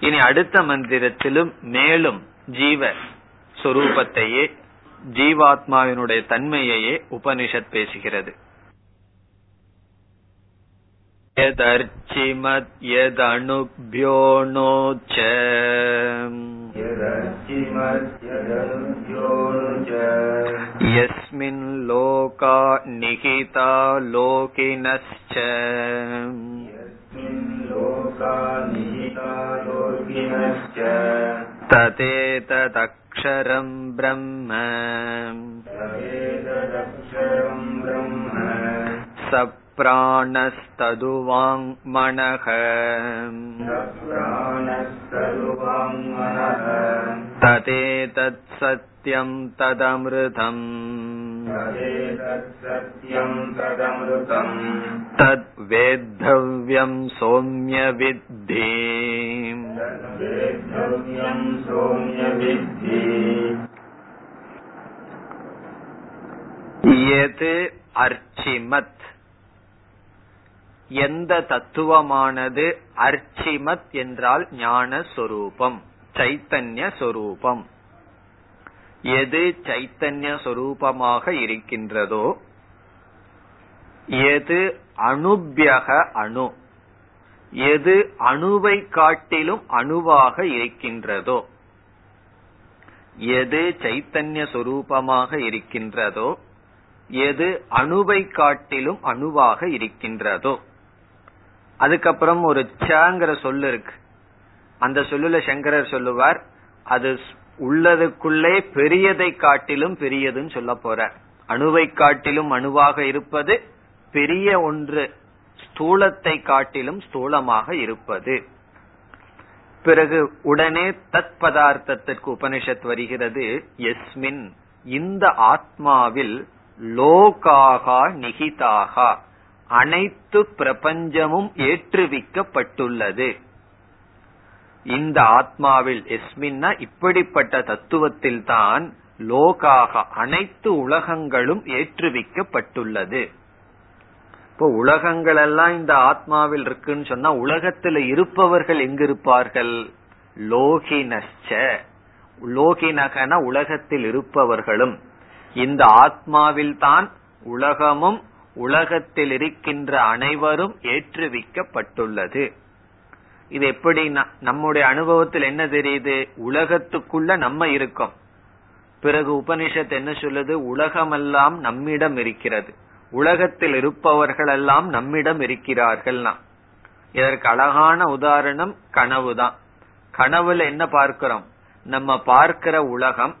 இனி அடுத்த மந்திரத்திலும் மேலும் ஜீவ சொரூபத்தையே ஜீவாத்மாவினுடைய தன்மையையே உபனிஷத் பேசுகிறது यदर्चिमत् यदणुभ्यो नोच यस्मिन् लोका निहिता लोकिनश्च तदेतदक्षरम् ब्रह्म स प्राणस्तदुवाङ्मनः तदेतत् सत्यम् तदमृतम् तद्वेद्धव्यम् सौम्य विद्धि यत् अर्चिमत् எந்த தத்துவமானது அர்ச்சிமத் என்றால் ஞான சொரூபம் சைத்தன்ய சொரூபம் எது சைத்தன்ய சொரூபமாக இருக்கின்றதோ எது அணுபியக அணு எது அணுவை காட்டிலும் அணுவாக இருக்கின்றதோ எது சைத்தன்ய சொரூபமாக இருக்கின்றதோ எது அணுவை காட்டிலும் அணுவாக இருக்கின்றதோ. அதுக்கப்புறம் ஒரு சங்கிற சொல்லு இருக்கு அந்த சொல்லுல சங்கரர் சொல்லுவார் அது உள்ளதுக்குள்ளே பெரியதை காட்டிலும் பெரியதுன்னு சொல்ல போற. அணுவை காட்டிலும் அணுவாக இருப்பது பெரிய ஒன்று ஸ்தூலத்தை காட்டிலும் ஸ்தூலமாக இருப்பது. பிறகு உடனே தத் பதார்த்தத்திற்கு உபனிஷத் வருகிறது எஸ்மின் இந்த ஆத்மாவில் லோகாகா நிகிதாகா அனைத்து பிரபஞ்சமும் ஏற்றுவிக்கப்பட்டுள்ளது. இந்த ஆத்மாவில் எஸ்மின்னா இப்படிப்பட்ட தத்துவத்தில் தான் லோகாக அனைத்து உலகங்களும் ஏற்றுவிக்கப்பட்டுள்ளது. இப்போ உலகங்கள் எல்லாம் இந்த ஆத்மாவில் இருக்குன்னு சொன்னா உலகத்துல இருப்பவர்கள் எங்க இருப்பார்கள் லோகினச்ச. லோகினகன உலகத்தில் இருப்பவர்களும். இந்த ஆத்மாவில் தான் உலகமும் உலகத்தில் இருக்கின்ற அனைவரும் ஏற்றுவிக்கப்பட்டுள்ளது. இது எப்படி நம்முடைய அனுபவத்தில் என்ன தெரியுது? உலகத்துக்குள்ள நம்ம இருக்கோம். பிறகு உபனிஷத் என்ன சொல்லுது? உலகமெல்லாம் நம்மிடம் இருக்கிறது. உலகத்தில் இருப்பவர்கள் எல்லாம் நம்மிடம் இருக்கிறார்கள்னா. இதற்கு அழகான உதாரணம் கனவுதான். கனவுல என்ன பார்க்கிறோம்? நம்ம பார்க்கிற உலகம்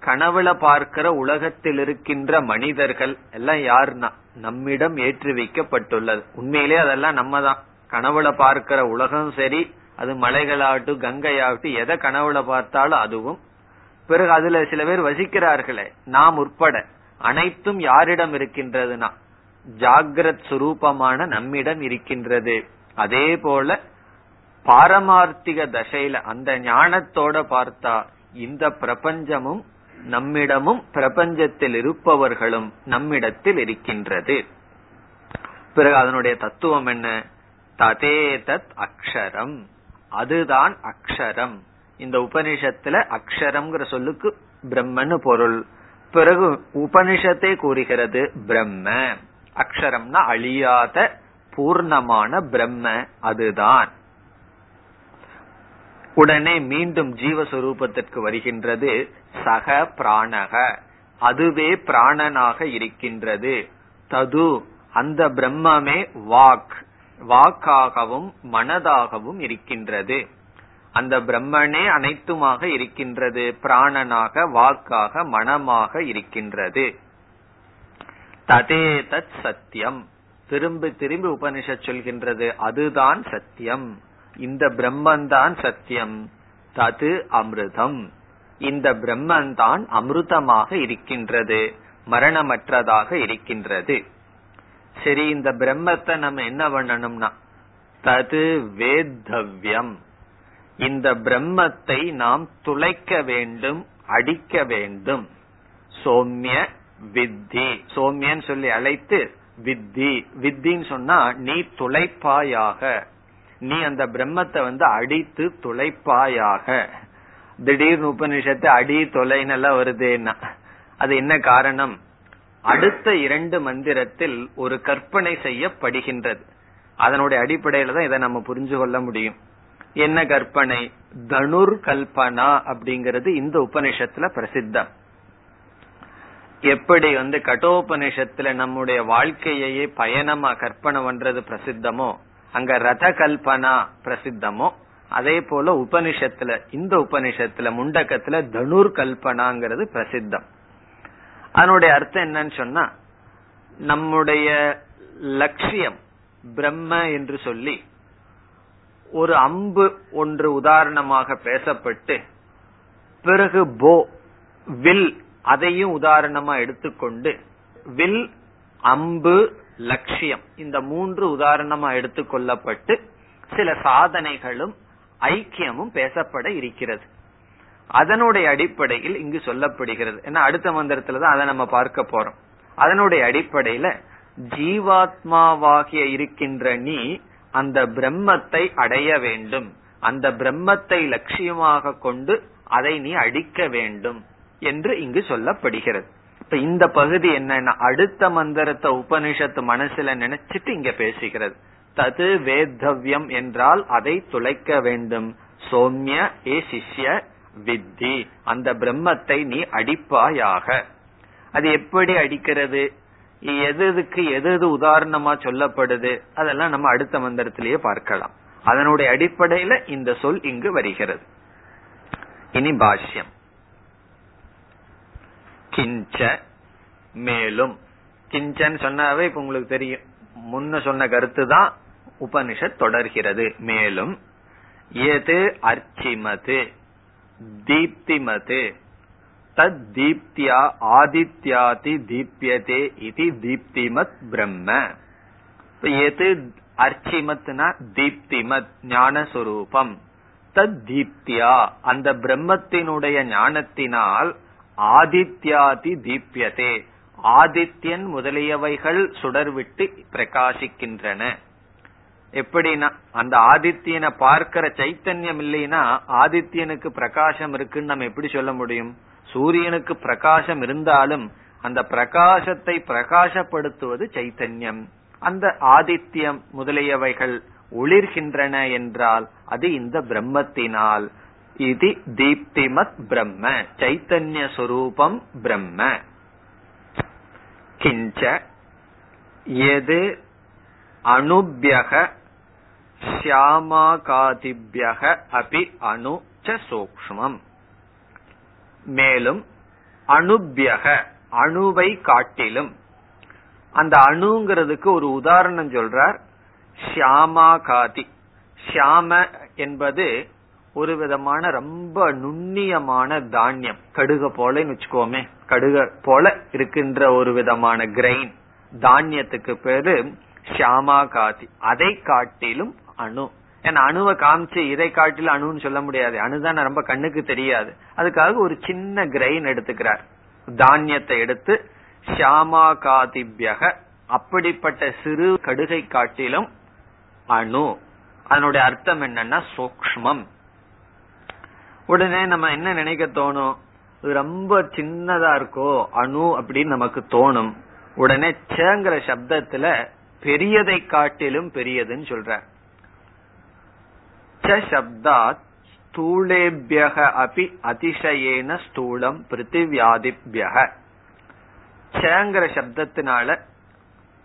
கனவுல பார்க்கிற உலகத்தில் இருக்கின்ற மனிதர்கள் எல்லாம் யாருன்னா நம்மிடம் ஏற்றி வைக்கப்பட்டுள்ளது உண்மையிலே அதெல்லாம் நம்ம தான் கனவுல பார்க்கிற உலகம் சரி அது மலைகளாகட்டும் கங்கையாகட்டும் எதை கனவுல பார்த்தாலும் அதுவும். பிறகு அதுல சில பேர் வசிக்கிறார்களே நாம் உட்பட. அனைத்தும் யாரிடம் இருக்கின்றதுனா? ஜாகிரத் சுரூபமான நம்மிடம் இருக்கின்றது. அதே போல பாரமார்த்திக தசையில அந்த ஞானத்தோட பார்த்தா இந்த பிரபஞ்சமும் நம்மிடமும் பிரபஞ்சத்தில் இருப்பவர்களும் நம்மிடத்தில் இருக்கின்றது. பிறகு அதனுடைய தத்துவம் என்ன? ததேதத் அக்ஷரம். அதுதான் அக்ஷரம். இந்த உபனிஷத்துல அக்ஷரம்ங்கிற சொல்லுக்கு பிரம்மன்னு பொருள். பிறகு உபனிஷத்தை கூறுகிறது பிரம்ம. அக்ஷரம்னா அழியாத பூர்ணமான பிரம்ம. அதுதான். உடனே மீண்டும் ஜீவஸ்வரூபத்திற்கு வருகின்றது சக பிராணக. அதுவே பிராணனாக இருக்கின்றது. தது அந்த பிரம்மமே வாக். வாக்காகவும் மனதாகவும் இருக்கின்றது. அந்த பிரம்மனே அனைத்துமாக இருக்கின்றது. பிராணனாக வாக்காக மனமாக இருக்கின்றது. ததே தத் சத்தியம். திரும்பி திரும்பி உபனிஷத் சொல்கின்றது. அதுதான் சத்தியம். இந்த பிரம்மன்தான் சத்தியம். தது அமிர்தம். இந்த பிரம்மன்தான் அமிர்தமாக இருக்கின்றது. மரணமற்றதாக இருக்கின்றது. சரி இந்த பிரம்மத்தை நம்ம என்ன பண்ணணும்னா தது வேத்தவ்யம். இந்த பிரம்மத்தை நாம் துளைக்க வேண்டும் அடிக்க வேண்டும். சோம்ய வித்தி. சோம்யன்னு சொல்லி அழைத்து வித்தி. வித்தின்னு சொன்னா நீ துளைப்பாயாக. நீ அந்த பிரம்மத்தை வந்து அடித்து துளைப்பாயாக. திடீர்னு உபநிஷத்து அடி தொலைனெல்லாம் வருதுன்னா அது என்ன காரணம்? அடுத்த இரண்டு மந்திரத்தில் ஒரு கற்பனை செய்யப்படுகின்றது. அதனுடைய அடிப்படையில தான் இதை நம்ம புரிஞ்சு கொள்ள முடியும். என்ன கற்பனை? தனுர் கல்பனா அப்படிங்கிறது இந்த உபனிஷத்துல பிரசித்தம். எப்படி வந்து கட்டோபனிஷத்துல நம்முடைய வாழ்க்கையே பயணமா கற்பனை பண்றது பிரசித்தமோ அங்க ரத கல்பனா பிரசித்தமோ அதே போல உபனிஷத்துல இந்த உபனிஷத்துல முண்டக்கத்துல தனுர் கல்பனாங்கிறது பிரசித்தம். அதனுடைய அர்த்தம் என்னன்னு சொன்னா நம்முடைய லட்சியம் பிரம்ம என்று சொல்லி ஒரு அம்பு ஒன்று உதாரணமாக பேசப்பட்டு பிறகு போ வில் அதையும் உதாரணமா எடுத்துக்கொண்டு வில் அம்பு லட்சியம் இந்த மூன்று உதாரணமா எடுத்துக்கொள்ளப்பட்டு சில சாதனைகளும் ஐக்கியமும் பேசப்பட இருக்கிறது. அதனுடைய அடிப்படையில் இங்கு சொல்லப்படுகிறது. ஏன்னா அடுத்த மந்திரத்துலதான் அதை நம்ம பார்க்க போறோம். அதனுடைய அடிப்படையில ஜீவாத்மாவாகிய இருக்கின்ற நீ அந்த பிரம்மத்தை அடைய வேண்டும். அந்த பிரம்மத்தை லட்சியமாக கொண்டு அதை நீ அடிக்க வேண்டும் என்று இங்கு சொல்லப்படுகிறது. இப்ப இந்த பகுதி என்னன்னா அடுத்த மந்திரத்தை உபனிஷத்து மனசுல நினைச்சிட்டு இங்க பேசுகிறது. தது வேத்தவ்யம் என்றால் அதை துளைக்க வேண்டும். சோம்ய ஏ சிஷ்ய வித்தி. அந்த பிரம்மத்தை நீ அடிப்பாயாக. அது எப்படி அடிக்கிறது? எது எதுக்கு எது எது உதாரணமா சொல்லப்படுது? அதெல்லாம் நம்ம அடுத்த மந்திரத்திலேயே பார்க்கலாம். அதனுடைய அடிப்படையில இந்த சொல் இங்கு வருகிறது. இனி பாஷ்யம். கிஞ்ச மேலும். கிஞ்சன் சொன்னாவே இப்ப உங்களுக்கு தெரியும். முன்ன சொன்ன கருத்து தான் உபனிஷத் தொடர்கிறது. மேலும் எது அர்ச்சிமது? தீப்திமது. தத் தீப்தியா ஆதித்யாதி தீப்யதே இது தீப்திமத் பிரம்ம. எது அர்ச்சிமத்னா தீப்திமத் ஞானஸ்வரூபம். தத் தீப்தியா அந்த பிரம்மத்தினுடைய ஞானத்தினால் ஆதித்யாதி தீப்யதே. ஆதித்யன் முதலியவைகள் சுடர்விட்டு பிரகாசிக்கின்றன. எப்படின்னா அந்த ஆதித்யனை பார்க்கிற சைத்தன்யம் இல்லைன்னா ஆதித்யனுக்கு பிரகாசம் இருக்குன்னு நம்ம எப்படி சொல்ல முடியும்? சூரியனுக்கு பிரகாசம் இருந்தாலும் அந்த பிரகாசத்தை பிரகாசப்படுத்துவது சைத்தன்யம். அந்த ஆதித்யம் முதலியவைகள் ஒளிர்கின்றன என்றால் அது இந்த பிரம்மத்தினால். இது தீப்திமத் பிரம்ம சைத்தன்ய சொரூபம் பிரம்ம. கிஞ்ச எது அனுபியக சியாமாகாதிபியக அபி அணு சூக்மம் மேலும் அணுபியக அணுவை காட்டிலும். அந்த அணுங்கிறதுக்கு ஒரு உதாரணம் சொல்றார். ஷியாமாகாதி. ஷியாம என்பது ஒரு விதமான ரொம்ப நுண்ணியமான தானியம். கடுக போலன்னு வச்சுக்கோமே. கடுக போல இருக்கின்ற ஒரு விதமான கிரெயின் தானியத்துக்கு பேரு ஷியாமாகாதி. அதை காட்டிலும் அணு. ஏன்னா அணுவை காமிச்சு இதை காட்டிலும் அணுன்னு சொல்ல முடியாது. அணுதான் ரொம்ப கண்ணுக்கு தெரியாது. அதுக்காக ஒரு சின்ன கிரெயின் எடுத்துக்கிறார். தானியத்தை எடுத்து ஷியாமா காதிபியக அப்படிப்பட்ட சிறு கடுகை காட்டிலும் அணு. அதனுடைய அர்த்தம் என்னன்னா சூக்மம் உடனே நம்ம என்ன நினைக்க தோணும்? ரொம்ப சின்னதா இருக்கோ அணு அப்படின்னு நமக்கு தோணும். உடனே சேங்கிற சப்தத்துல பெரியதை காட்டிலும் பெரியதுன்னு சொல்ற சப்தாத் ஸ்தூலேபியக அபி அதிசயேன ஸ்தூலம் பிருத்திவியாதிபியக சேங்கிற சப்தத்தினால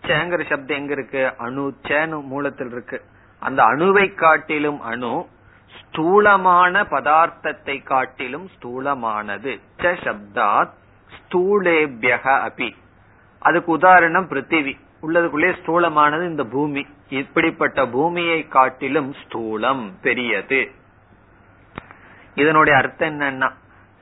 சேங்கிற சப்தம் எங்க இருக்கு? அணு சேனு மூலத்தில் இருக்கு. அந்த அணுவை காட்டிலும் அணு ஸ்தூலமான பதார்த்தத்தை காட்டிலும் ஸ்தூலமானது. ச சப்தாத் ஸ்தூலேபியக அபி. அதுக்கு உதாரணம் பிருத்திவி. உள்ளதுக்குள்ளே ஸ்தூலமானது இந்த பூமி. இப்படிப்பட்ட பூமியை காட்டிலும் ஸ்தூலம் பெரியது. இதனுடைய அர்த்தம் என்னன்னா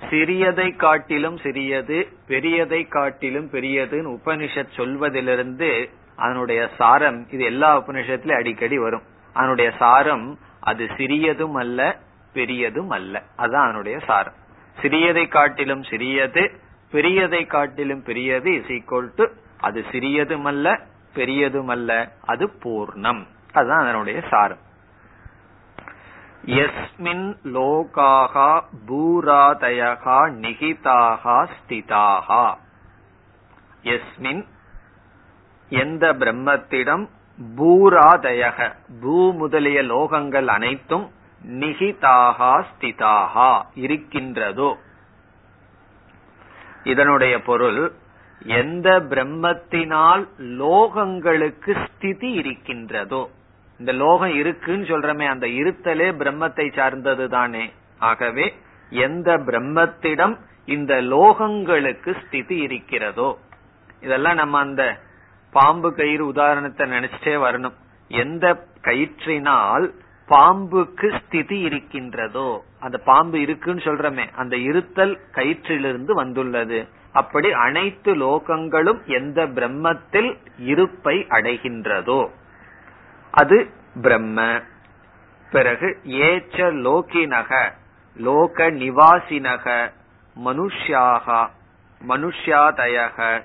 சிறியதை காட்டிலும் சிறியது பெரியதை காட்டிலும் பெரியதுன்னு உபனிஷத் சொல்வதிலிருந்து அதனுடைய சாரம் இது எல்லா உபனிஷத்திலும் அடிக்கடி வரும். அதனுடைய சாரம் அது சிறியதும் அல்ல பெரியதும் அல்ல. அதுதான் அதனுடைய சாரம். சிறியதை காட்டிலும் சிறியது பெரியதை காட்டிலும் பெரியது இஸ் ஈக்வல் டு அது சிறியதும் அல்ல பெரியதும் அல்ல அது பூர்ணம். அதுதான் அதனுடைய சாரம். எஸ்மின் லோகாகா பூராதயகா நிகிதாகா ஸ்திதாகா. எஸ்மின் எந்த பிரம்மத்திடம் பூராதயக பூ முதலிய லோகங்கள் அனைத்தும் நிகிதாகா ஸ்திதாகா இருக்கின்றதோ. இதனுடைய பொருள் எந்த பிரம்மத்தினால் லோகங்களுக்கு ஸ்திதி இருக்கின்றதோ இந்த லோகம் இருக்குன்னு சொல்றமே அந்த இருத்தலே பிரம்மத்தை சார்ந்தது தானே. ஆகவே எந்த பிரம்மத்திடம் இந்த லோகங்களுக்கு ஸ்திதி இருக்கிறதோ இதெல்லாம் நம்ம அந்த பாம்பு கயிறு உதாரணத்தை நினைச்சிட்டே வரணும். எந்த கயிற்றினால் பாம்புக்கு ஸ்திதி இருக்கின்றதோ அந்த பாம்பு இருக்குன்னு சொல்றமே அந்த இருத்தல் கயிற்றிலிருந்து வந்துள்ளது. அப்படி அனைத்து லோகங்களும் எந்த பிரம்மத்தில் இருப்பை அடைகின்றதோ அது பிரம்ம. பிறகு ஏச்ச லோகினக லோக நிவாசினக மனுஷ்யாக மனுஷ்யாதயக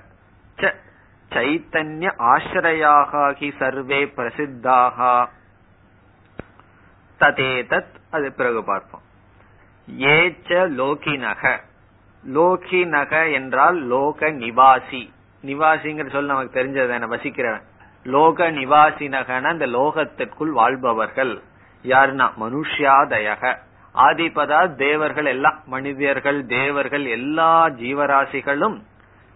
சைத்தன்ய ஆசிரயாக சர்வே பிரசித்தாக. ததேதத் அது பிறகு பார்ப்போம். ஏச்ச லோகினக லோகி நக என்றால் லோக நிவாசி. நிவாசிங்கிற சொல் நமக்கு தெரிஞ்சது என்ன வசிக்கிறவன். லோக நிவாசினகன அந்த லோகத்திற்குள் வாழ்பவர்கள். யாருன்னா மனுஷ்யாதயக. ஆதிபதா தேவர்கள் எல்லாம் மனிதர்கள் தேவர்கள் எல்லா ஜீவராசிகளும்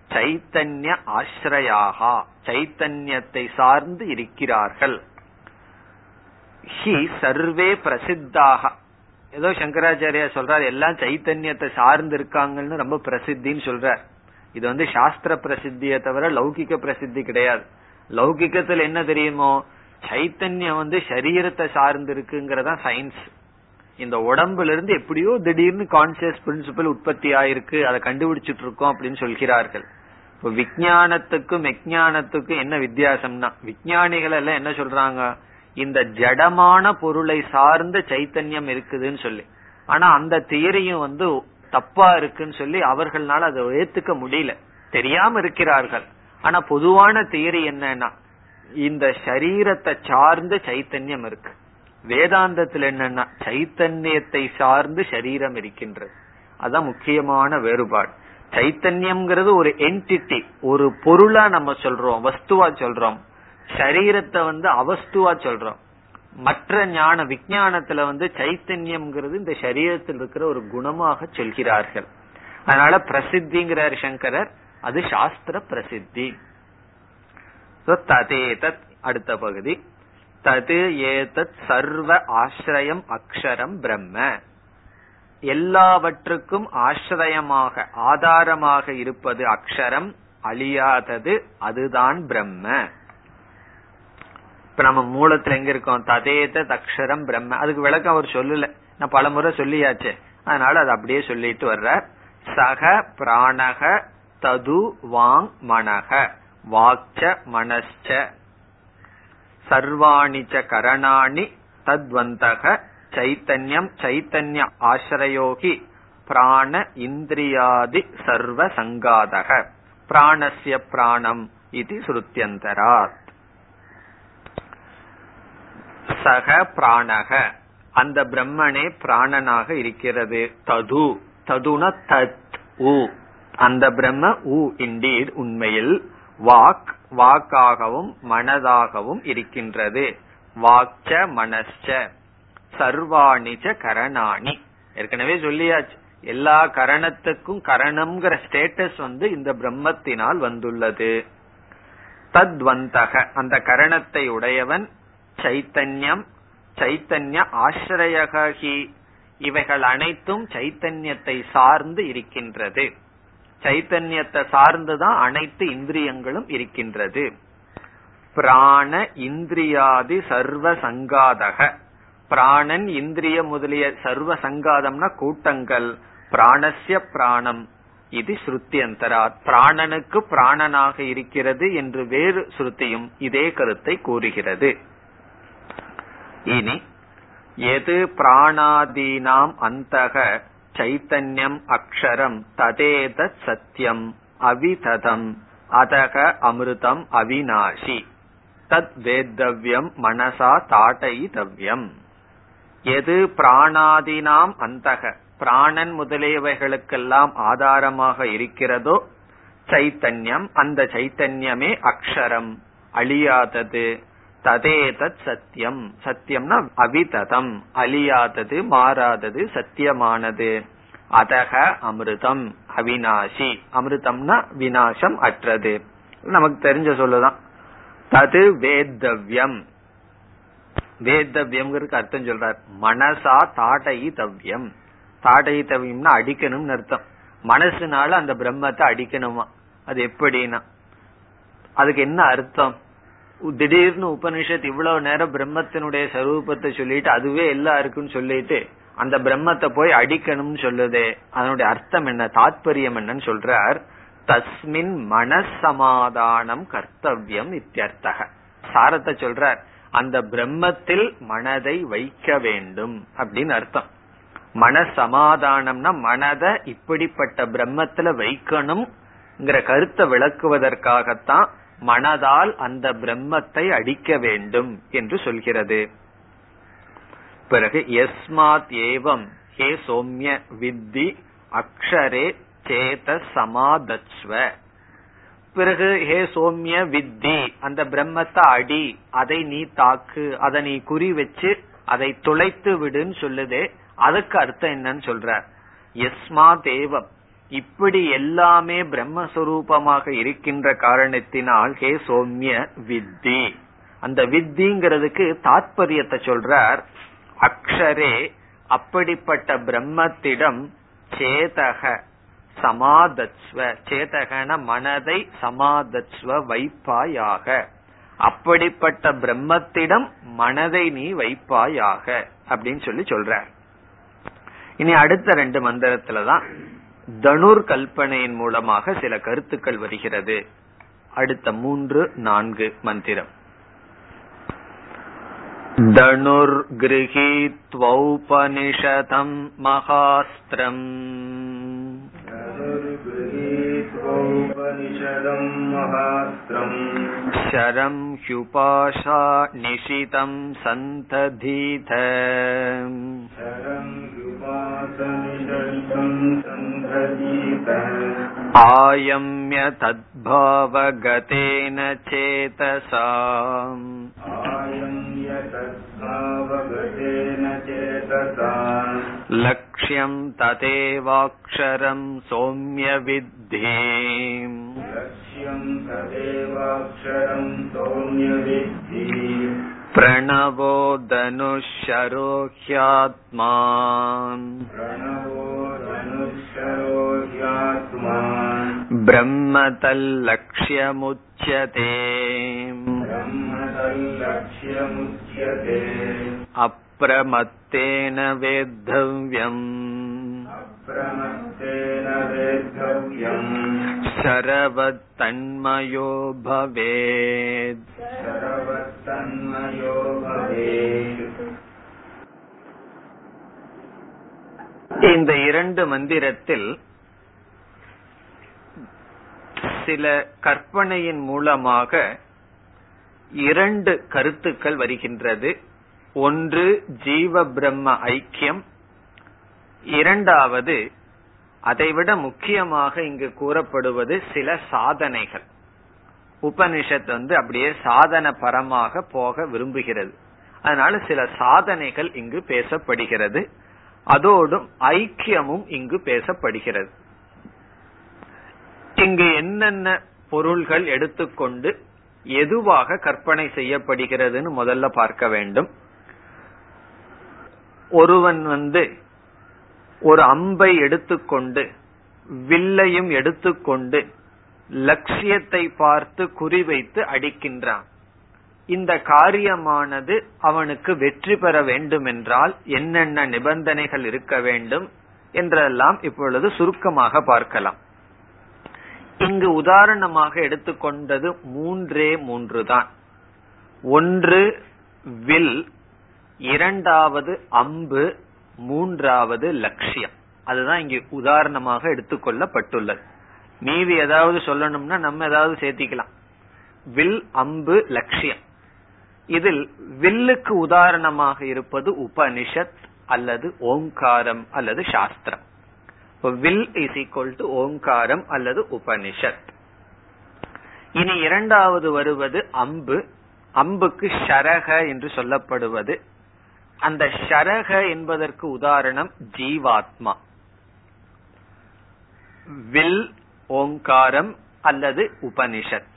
சைத்தன்ய ஆசிரயாகா. சைத்தன்யத்தை சார்ந்து இருக்கிறார்கள். ஹி சர்வே பிரசித்தாக. ஏதோ சங்கராச்சாரியா சொல்றாரு எல்லாம் சைத்தன்யத்தை சார்ந்து இருக்காங்கன்னு ரொம்ப பிரசித்தின்னு சொல்றார். இது வந்து சாஸ்திர பிரசித்தியை தவிர லௌகிக்க பிரசித்தி கிடையாது. லௌகிக்கத்துல என்ன தெரியுமோ சைத்தன்யம் வந்து சரீரத்தை சார்ந்து இருக்குங்கிறதா சயின்ஸ் இந்த உடம்புல இருந்து எப்படியோ திடீர்னு கான்சியஸ் பிரின்சிபல் உற்பத்தி ஆயிருக்கு அதை கண்டுபிடிச்சிட்டு இருக்கோம் அப்படின்னு சொல்கிறார்கள். இப்ப விஜயானத்துக்கும் மெக்ஞானத்துக்கும் என்ன வித்தியாசம்னா விஞ்ஞானிகள் எல்லாம் என்ன சொல்றாங்க? இந்த ஜடமான பொருளை சார்ந்த சைத்தன்யம் இருக்குதுன்னு சொல்லி. ஆனா அந்த தியரியும் வந்து தப்பா இருக்குன்னு சொல்லி அவர்களால அதை ஏத்துக்க முடியல. தெரியாம இருக்கிறார்கள். ஆனா பொதுவான தியரி என்னன்னா இந்த சரீரத்தை சார்ந்த சைத்தன்யம் இருக்கு. வேதாந்தத்தில் என்னன்னா சைத்தன்யத்தை சார்ந்து சரீரம் இருக்கின்றது. அதான் முக்கியமான வேறுபாடு. சைத்தன்யம்ங்கிறது ஒரு என்டிட்டி ஒரு பொருளா நம்ம சொல்றோம் வஸ்துவா சொல்றோம். சரீரத்தை வந்து அவஸ்துவா சொல்றோம். மற்ற ஞான விஞ்ஞானத்துல வந்து சைத்தன்யம்ங்கிறது இந்த சரீரத்தில் இருக்கிற ஒரு குணமாக சொல்கிறார்கள். அதனால பிரசித்திங்கிறார் சங்கரர் அது சாஸ்திர பிரசித்தி. ததேதத் அடுத்த பகுதி. தது ஏதத் சர்வ ஆசிரியம் அக்ஷரம் பிரம்ம. எல்லாவற்றுக்கும் ஆசிரியமாக ஆதாரமாக இருப்பது அக்ஷரம் அழியாதது அதுதான் பிரம்ம. இப்ப நம்ம மூலத்துல எங்க இருக்கோம்? ததேத அக்ஷரம் பிரம்ம. அதுக்கு விளக்கம் அவர் சொல்லல. நான் பல முறை சொல்லியாச்சு. அதனால அது அப்படியே சொல்லிட்டு வர்ற சக பிராணக தது வாங் மனக. வாக்ச மனச்ச சர்வாணிச்ச கரணாணி தத்வந்தக. சைத்தன்யம் சைத்தன்ய ஆசிரயோகி. பிராண இந்திரியாதி சர்வ சங்காதக. பிராணசிய பிராணம் இது ஸ்ருத்தியந்தரார் சக பிராணக. அந்த பிரம்மனே பிராணனாக இருக்கிறது. தது. ததுன தத் உ. அந்த பிரம்ம உ இண்டீட் உண்மையில் வாக் வாக்காகவும் மனதாகவும் இருக்கின்றது. வாக்ச மனஸ்ச. சர்வாணிச்ச கரணாணி. ஏற்கனவே சொல்லியாச்சு. எல்லா கரணத்துக்கும் கரணம்ங்கிற ஸ்டேட்டஸ் வந்து இந்த பிரம்மத்தினால் வந்துள்ளது. தத்வந்தக. அந்த கரணத்தை உடையவன் சைத்தன்யம் சைத்தன்ய ஆசிரியகி இவைகள் அனைத்தும் சைத்தன்யத்தை சார்ந்து இருக்கின்றது. சைத்தன்யத்தை சார்ந்துதான் அனைத்து இந்திரியங்களும் இருக்கின்றது. பிராண இந்திரியாதி சர்வ சங்காதக. பிராணன் இந்திரிய முதலிய சர்வ சங்காதம்னா கூட்டங்கள். பிராணசிய பிராணம். இது ஸ்ருத்தியந்தரா பிராணனுக்கு பிராணனாக இருக்கிறது என்று வேறு ஸ்ருத்தியும் இதே கருத்தை கூறுகிறது. இனி எது பிராணாதீனாம் அந்தக சைத்தன்யம் அக்ஷரம் ததேத சத்தியம் அவிததம் அதக அமிர்தம் அவிநாசி. தத் வேத்தவ்யம் மனசா தாட்டயிதவ்யம். எது பிராணாதினாம் அந்தக பிராணன் முதலியவைகளுக்கெல்லாம் ஆதாரமாக இருக்கிறதோ சைத்தன்யம் அந்த சைத்தன்யமே அக்ஷரம் அழியாதது. ததேதத் சத்தியம் சத்தியம்னா அவிததம். அழியாதது மாறாதது சத்தியமானது. அதக அமிர்தம் அவினாசி அமிர்தம்னா வினாசம் அற்றது. நமக்கு தெரிஞ்ச சொல்லுதான். தது வேத்தவ்யம். வேத்தவ்யம்ங்கிறதுக்கு அர்த்தம் சொல்றார். மனசா தாடை தவ்யம். தாடை தவ்யம்னா அடிக்கணும்னு அர்த்தம். மனசுனால அந்த பிரம்மத்தை அடிக்கணுமா? அது எப்படின்னா? அதுக்கு என்ன அர்த்தம்? திடீர்னு உபனிஷத் இவ்வளவு நேரம் பிரம்மத்தினுடைய சரூபத்தை சொல்லிட்டு அதுவே எல்லாம் இருக்குன்னு சொல்லிட்டு அந்த பிரம்மத்தை போய் அடிக்கணும்னு சொல்லுதே. அதனுடைய அர்த்தம் என்ன? தாத்பரியம் என்னன்னு சொல்றார். தஸ்மின் மனசமாதானம் கர்த்தவியம் இத்தியர்த்தக. சாரத்தை சொல்றார். அந்த பிரம்மத்தில் மனதை வைக்க வேண்டும் அப்படின்னு அர்த்தம். மன சமாதானம்னா மனதை இப்படிப்பட்ட பிரம்மத்துல வைக்கணும்ங்கிற கருத்தை விளக்குவதற்காகத்தான் மனதால் அந்த பிரம்மத்தை அடிக்க வேண்டும் என்று சொல்கிறது. பிறகு எஸ்மாத் ஏவம் ஹே சோம்ய வித்தி அக்ஷரே சேத சமாதஸ்வ பிறகு ஹே சோம்ய வித்தி அந்த பிரம்மத்தை அடி அதை நீ தாக்கு அதை நீ குறி வச்சு அதை துளைத்து விடுன்னு சொல்லுதே அதுக்கு அர்த்தம் என்னன்னு சொல்ற. எஸ்மா தேவம் இப்படி எல்லாமே பிரம்மஸ்வரூபமாக இருக்கின்ற காரணத்தினால் ஹே சோம்ய வித்தி. அந்த வித்திங்கிறதுக்கு தாத்பரியத்தை சொல்றார். அக்ஷரே அப்படிப்பட்ட பிரம்மத்திடம் சேதக சமாதத்வ சேதகன மனதை சமாதத்வ வைப்பாயாக. அப்படிப்பட்ட பிரம்மத்திடம் மனதை நீ வைப்பாயாக அப்படின்னு சொல்லி சொல்ற இனி அடுத்த ரெண்டு மந்திரத்துலதான் தனுர் கல்பனையின் மூலமாக சில கருத்துக்கள் வருகிறது அடுத்த மூன்று நான்கு மந்திரம் धनुर्गृहीत्वौपनिषदम् महास्त्रम् शरं ह्युपाशा निशितं सन्तधीथ आयम्य तद्भावगतेन चेतसा। लक्ष्यं तदेवाक्षरं सौम्य विद्धि प्रणवो धनुःशरो ह्यात्मा ब्रह्म तल्लक्ष्यमुच्यते अप्रमत्तेन वेद्धव्यम् शरवत्तन्मयो भवेत् இந்த இரண்டு மந்திரத்தில் சில கற்பனையின் மூலமாக இரண்டு கருத்துக்கள் வருகின்றது ஒன்று ஜீவ பிரம்ம ஐக்கியம் இரண்டாவது அதைவிட முக்கியமாக இங்கு கூறப்படுவது சில சாதனைகள். உபனிஷத் வந்து அப்படியே சாதன பரமாக போக விரும்புகிறது. அதனால சில சாதனைகள் இங்கு பேசப்படுகிறது. அதோடும் ஐக்கியமும் இங்கு பேசப்படுகிறது. இங்கு என்னென்ன பொருள்கள் எடுத்துக்கொண்டு எதுவாக கற்பனை செய்யப்படுகிறதுன்னு முதல்ல பார்க்க வேண்டும். ஒருவன் வந்து ஒரு அம்பை எடுத்துக்கொண்டு வில்லையும் எடுத்துக்கொண்டு லட்சியத்தை பார்த்து குறிவைத்து அடிக்கின்றான். இந்த காரியமானது அவனுக்கு வெற்றி பெற வேண்டும் என்றால் என்னென்ன நிபந்தனைகள் இருக்க வேண்டும் என்றெல்லாம் இப்பொழுது சுருக்கமாக பார்க்கலாம். இங்கு உதாரணமாக எடுத்துக்கொண்டது மூன்றே மூன்று தான். ஒன்று வில் இரண்டாவது அம்பு மூன்றாவது லட்சியம். அதுதான் இங்கு உதாரணமாக எடுத்துக்கொள்ளப்பட்டுள்ளது. மீதி ஏதாவது சொல்லணும்னா நம்ம ஏதாவது சேர்த்திக்கலாம். வில் அம்பு லட்சியம். இதில் வில்லுக்கு உதாரணமாக இருப்பது உபனிஷத் அல்லது ஓங்காரம் அல்லது சாஸ்திரம். வில் இஸ் ஈக்வல் டு ஓங்காரம் அல்லது உபனிஷத். இனி இரண்டாவது வருவது அம்பு. அம்புக்கு ஷரக என்று சொல்லப்படுவது அந்த ஷரக என்பதற்கு உதாரணம் ஜீவாத்மா. வில் ஓங்காரம் அல்லது உபனிஷத்.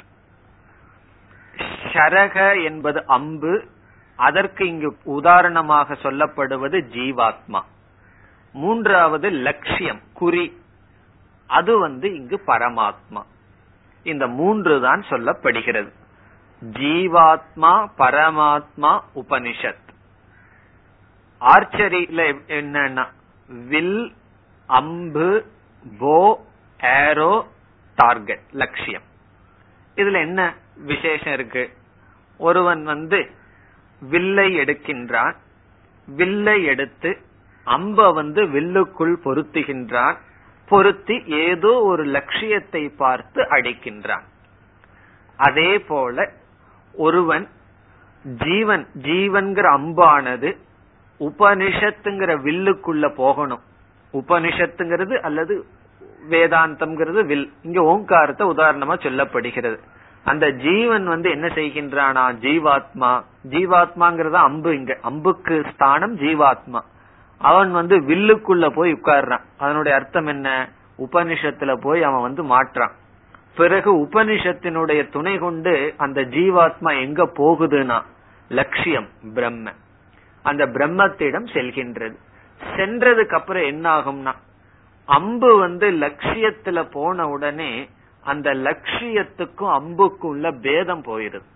ஷரக என்பது அம்பு அதற்கு இங்கு உதாரணமாக சொல்லப்படுவது ஜீவாத்மா. மூன்றாவது லட்சியம் குறி. அது வந்து இங்கு பரமாத்மா. இந்த மூன்று தான் சொல்லப்படுகிறது. ஜீவாத்மா பரமாத்மா உபனிஷத். ஆர்ச்சரியில என்னன்னா வில் அம்பு போ ஏரோ டார்கெட் லட்சியம். இதுல என்ன விசேஷம் இருக்கு? ஒருவன் வந்து வில்லை எடுக்கின்றான் வில்லை எடுத்து அம்ப வந்து வில்லுக்குள் பொருத்துகின்றான் பொருத்தி ஏதோ ஒரு லட்சியத்தை பார்த்து அடிக்கின்றான். அதே போல ஒருவன் ஜீவன் ஜீவன்கிற அம்பானது உபனிஷத்துங்கிற வில்லுக்குள்ள போகணும். உபனிஷத்துங்கிறது அல்லது வேதாந்தம்ங்கிறது வில். இங்க ஓங்காரத்தை உதாரணமா சொல்லப்படுகிறது. அந்த ஜீவன் வந்து என்ன செய்கின்றானா ஜீவாத்மா. ஜீவாத்மாங்கிறத அம்பு இங்க. அம்புக்கு ஸ்தானம் ஜீவாத்மா. அவன் வந்து வில்லுக்குள்ள போய் உட்கார்றான். அதனுடைய அர்த்தம் என்ன? உபனிஷத்துல போய் அவன் வந்து மாற்றான். பிறகு உபனிஷத்தினுடைய துணை கொண்டு அந்த ஜீவாத்மா எங்க போகுதுன்னா லட்சியம் பிரம்ம. அந்த பிரம்மத்திடம் செல்கின்றது. சென்றதுக்கு அப்புறம் என்ன ஆகும்னா அம்பு வந்து லட்சியத்துல போன உடனே அந்த லட்சியத்துக்கும் அம்புக்கும் உள்ள பேதம் போயிருது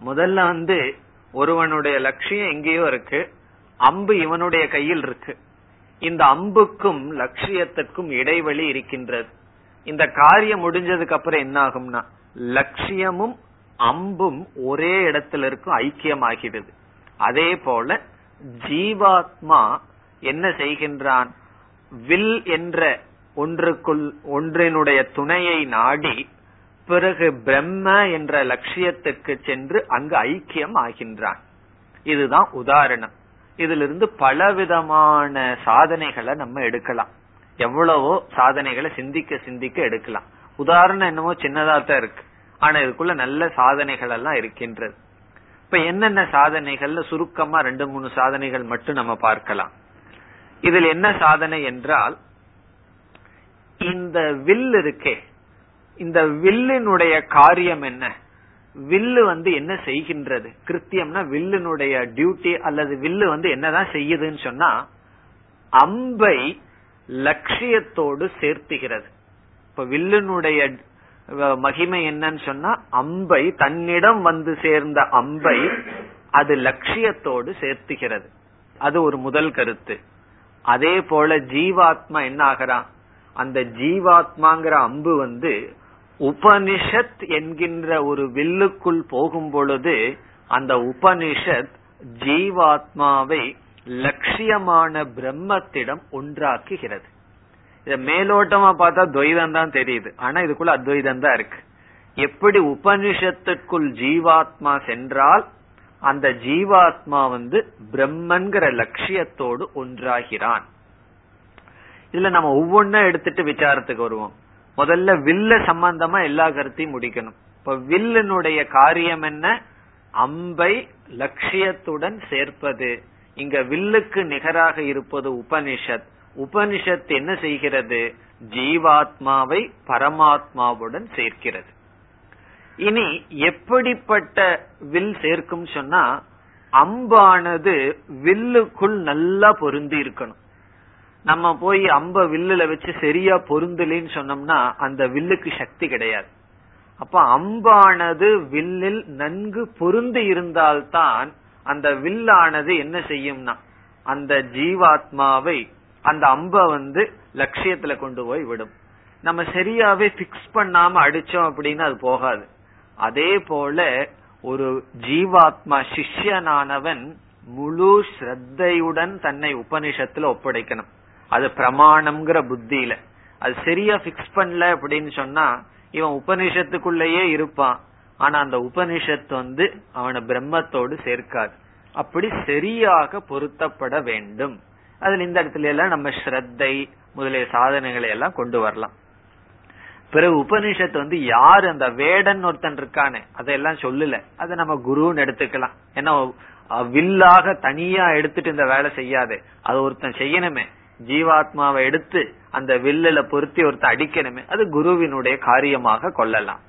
முதல்ல வந்து ஒருவனுடைய லட்சியம் எங்கேயோ இருக்கு அம்பு இவனுடைய கையில் இருக்கு. இந்த அம்புக்கும் லட்சியத்துக்கும் இடைவெளி இருக்கின்றது. இந்த காரியம் முடிஞ்சதுக்கு அப்புறம் என்ன ஆகும்னா லட்சியமும் அம்பும் ஒரே இடத்துல இருக்கும் ஐக்கியமாகிறது அதே போல ஜீவாத்மா என்ன செய்கின்றான்? வில் என்ற ஒன்றுக்குள் ஒன்றினுடைய துணையை நாடி பிறகு பிரம்ம என்ற லட்சியத்துக்கு சென்று அங்கு ஐக்கியம் ஆகின்றான். இதுதான் உதாரணம். இதிலிருந்து பலவிதமான சாதனைகளை நம்ம எடுக்கலாம். எவ்வளவோ சாதனைகளை சிந்திக்க சிந்திக்க எடுக்கலாம். உதாரணம் என்னமோ சின்னதா தான் இருக்கு. ஆனா இதுக்குள்ள நல்ல சாதனைகள் எல்லாம் இருக்கின்றது. இப்ப என்னென்ன சாதனைகள்ல சுருக்கமா ரெண்டு மூணு சாதனைகள் மட்டும் நம்ம பார்க்கலாம். இதில் என்ன சாதனை என்றால் இந்த வில் இருக்கே இந்த வில்லினுடைய காரியம் என்ன? வில்லு வந்து என்ன செய்கின்றது? கிருத்தியம்னா வில்லினுடைய டியூட்டி அல்லது வில்லு வந்து என்னதான் செய்யுதுன்னு சொன்னா அம்பை லட்சியத்தோடு சேர்த்துகிறது. இப்ப வில்லினுடைய மகிமை என்னன்னு சொன்னா அம்பை தன்னிடம் வந்து சேர்ந்த அம்பை அது லட்சியத்தோடு சேர்த்துகிறது. அது ஒரு முதல் கருத்து. அதே போல ஜீவாத்மா என்ன ஆகிறான் அந்த ஜீவாத்மாங்கிற அம்பு வந்து உபனிஷத் என்கின்ற ஒரு வில்லுக்குள் போகும் பொழுது அந்த உபனிஷத் ஜீவாத்மாவை லட்சியமான பிரம்மத்திடம் ஒன்றாக்குகிறது. இத மேலோட்டமா பார்த்தா துவைதம் தான் தெரியுது. ஆனா இதுக்குள்ள அத்வைதம் தான் இருக்கு. எப்படி உபனிஷத்துக்குள் ஜீவாத்மா சென்றால் அந்த ஜீவாத்மா வந்து பிரம்மன்கிற லட்சியத்தோடு ஒன்றாகிறான். இதுல நம்ம ஒவ்வொன்னா எடுத்துட்டு விசாரத்துக்கு வருவோம். முதல்ல வில்ல சம்பந்தமா எல்லா கருத்தையும் முடிக்கணும். இப்ப வில்லினுடைய காரியம் என்ன? அம்பை லட்சியத்துடன் சேர்ப்பது. இங்க வில்லுக்கு நிகராக இருப்பது உபனிஷத். உபனிஷத் என்ன செய்கிறது? ஜீவாத்மாவை பரமாத்மாவுடன் சேர்க்கிறது. இனி எப்படிப்பட்ட வில் சேர்க்கும் சொன்னா அம்பானது வில்லுக்குள் நல்லா பொருந்தி இருக்கணும். நம்ம போய் அம்ப வில்லுல வச்சு சரியா பொருந்தலின்னு சொன்னோம்னா அந்த வில்லுக்கு சக்தி கிடையாது. அப்ப அம்பானது வில்லில் நன்கு பொருந்தி இருந்தால்தான் அந்த வில்லானது என்ன செய்யும்னா அந்த ஜீவாத்மாவை அந்த அம்ப வந்து லட்சியத்துல கொண்டு போய் விடும். நம்ம சரியாவே பிக்ஸ் பண்ணாம அடிச்சோம் அப்படின்னு அது போகாது. அதே போல ஒரு ஜீவாத்மா சிஷ்யனானவன் முழு ஸ்ரத்தையுடன் தன்னை உபனிஷத்துல ஒப்படைக்கணும். அது பிரமாணம்ங்கிற புத்தியில. அது சரியா பிக்ஸ் பண்ணல அப்படின்னு சொன்னா இவன் உபனிஷத்துக்குள்ளேயே இருப்பான். ஆனா அந்த உபனிஷத்து வந்து அவனை பிரம்மத்தோடு சேர்க்காது. அப்படி சரியாக பொருத்தப்பட வேண்டும். அதுல இந்த இடத்துல எல்லாம் நம்ம ஸ்ரத்தை முதலிய சாதனைகளை எல்லாம் கொண்டு வரலாம். பிறகு உபனிஷத்து வந்து யாரு அந்த வேடன் ஒருத்தன் இருக்கானே அதெல்லாம் சொல்லல. அதை நம்ம குருன்னு எடுத்துக்கலாம். ஏன்னா வில்லாக தனியா எடுத்துட்டு இந்த வேலை செய்யாது. அது ஒருத்தன் செய்யணுமே. ஜீவாத்மாவை எடுத்து அந்த வில்லுல பொருத்தி ஒருத்தன் அடிக்கணுமே. அது குருவினுடைய காரியமாக கொள்ளலாம்.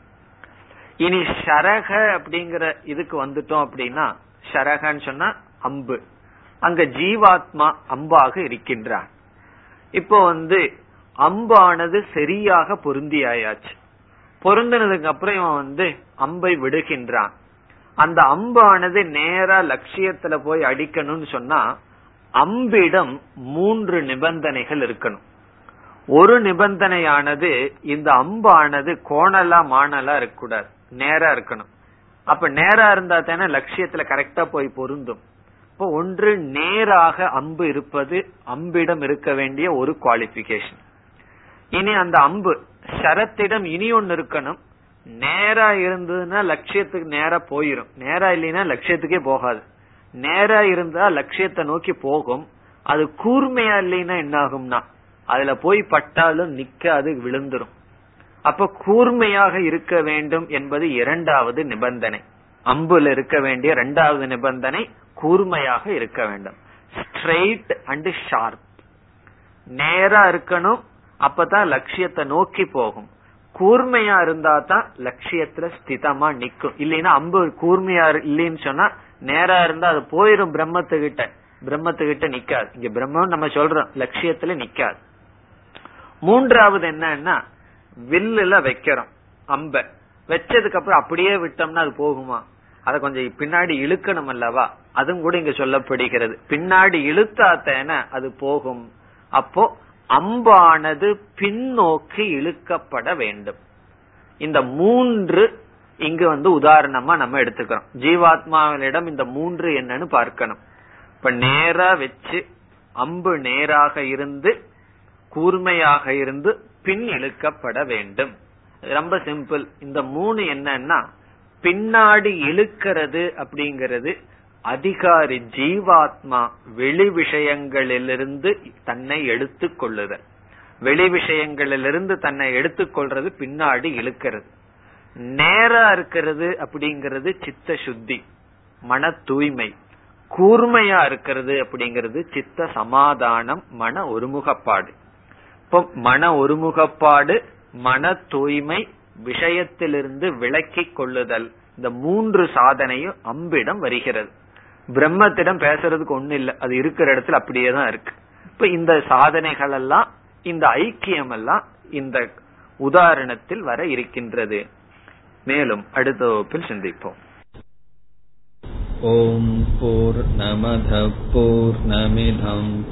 இனி ஷரக அப்படிங்கிற இதுக்கு வந்துட்டோம் அப்படின்னா ஷரகன்னு சொன்னா அம்பு. அங்க ஜீவாத்மா அம்பாக இருக்கின்றான். இப்போ வந்து அம்பானது சரியாக பொருந்தியாயாச்சு பொருந்தினதுக்கு அப்புறம் இவன் வந்து அம்பை விடுகின்றான். அந்த அம்பானது நேரா லட்சியத்துல போய் அடிக்கணும்னு சொன்னா அம்பிடம் மூன்று நிபந்தனைகள் இருக்கணும். ஒரு நிபந்தனையானது இந்த அம்பானது கோணலா மானலா இருக்கக்கூடாது. நேரா இருக்கணும். அப்ப நேரா இருந்தா தானே லட்சியத்துல கரெக்டா போய் பொருந்தும். இப்போ ஒன்று நேராக அம்பு இருப்பது அம்பிடம் இருக்க வேண்டிய ஒரு குவாலிபிகேஷன் இனி அந்த அம்பு சரத்திடம் இனி ஒன்னு இருக்கணும். நேரா இருந்ததுன்னா லட்சியத்துக்கு நேரா போயிரும். நேரா இல்லைன்னா லட்சியத்துக்கே போகாது. நேரா இருந்தா லட்சியத்தை நோக்கி போகும். அது கூர்மையா இல்லைன்னா என்ன ஆகும்னா அதுல போய் பட்டாலும் நிக்க அது விழுந்துரும். அப்ப கூர்மையாக இருக்க வேண்டும் என்பது இரண்டாவது நிபந்தனை. அம்புல இருக்க வேண்டிய இரண்டாவது நிபந்தனை கூர்மையாக இருக்க வேண்டும். ஸ்ட்ரெயிட் அண்ட் ஷார்ப் நேரா இருக்கணும் அப்பதான் லட்சியத்தை நோக்கி போகும். கூர்மையா இருந்தா தான் லட்சியத்துல ஸ்திதமா நிக்கும். இல்லைன்னா அம்பு கூர்மையா இல்லைன்னு சொன்னா நேரா இருந்தா அது போயிரும் பிரம்மத்துக்கிட்ட. பிரம்மத்துக்கிட்ட நிக்காது. இங்க பிரம்மம் நம்ம சொல்றோம் லட்சியத்துல நிக்காது. மூன்றாவது என்னன்னா வில்லுல வைக்கிறோம் அம்ப. வச்சதுக்கு அப்புறம் அப்படியே விட்டோம்னா அது போகுமா? அதை கொஞ்சம் பின்னாடி இழுக்கணும் அல்லவா? அதுவும் கூட இங்க சொல்லப்படுகிறது. பின்னாடி இழுத்தாத்தேன அது போகும். அப்போ அம்பானது பின்னோக்கி இழுக்கப்பட வேண்டும். இந்த மூன்று இங்கு வந்து உதாரணமா நம்ம எடுத்துக்கிறோம். ஜீவாத்மாவினிடம் இந்த மூன்று என்னன்னு பார்க்கணும். இப்ப நேரா வச்சு அம்பு நேராக இருந்து கூர்மையாக இருந்து பின் இழுக்கப்பட வேண்டும். ரொம்ப சிம்பிள். இந்த மூணு என்னன்னா பின்னாடி இழுக்கிறது அப்படிங்கிறது அதிகாரி ஜீவாத்மா வெளி விஷயங்களிலிருந்து தன்னை எடுத்துக்கொள்ளுதல் வெளி விஷயங்களிலிருந்து தன்னை எடுத்துக்கொள்றது பின்னாடி இழுக்கிறது. நேரா இருக்கிறது அப்படிங்கிறது சித்த சுத்தி மன தூய்மை. கூர்மையா இருக்கிறது அப்படிங்கிறது சித்த சமாதானம் மன ஒருமுகப்பாடு. இப்போ மன ஒருமுகப்பாடு மன தூய்மை விஷயத்திலிருந்து விளக்கி கொள்ளுதல் இந்த மூன்று சாதனையும் அம்பிடம் வருகிறது. பிரம்மத்திடம் பேசுறதுக்கு ஒண்ணு இல்ல. அது இருக்கிற இடத்துல அப்படியே தான் இருக்கு. இப்ப இந்த சாதனைகள் எல்லாம் இந்த ஐக்கியம் எல்லாம் இந்த உதாரணத்தில் வர இருக்கின்றது. மேலும் அடுத்த வகுப்பில் சிந்திப்போம். ஓம் போர் நமத போர் நமிதம்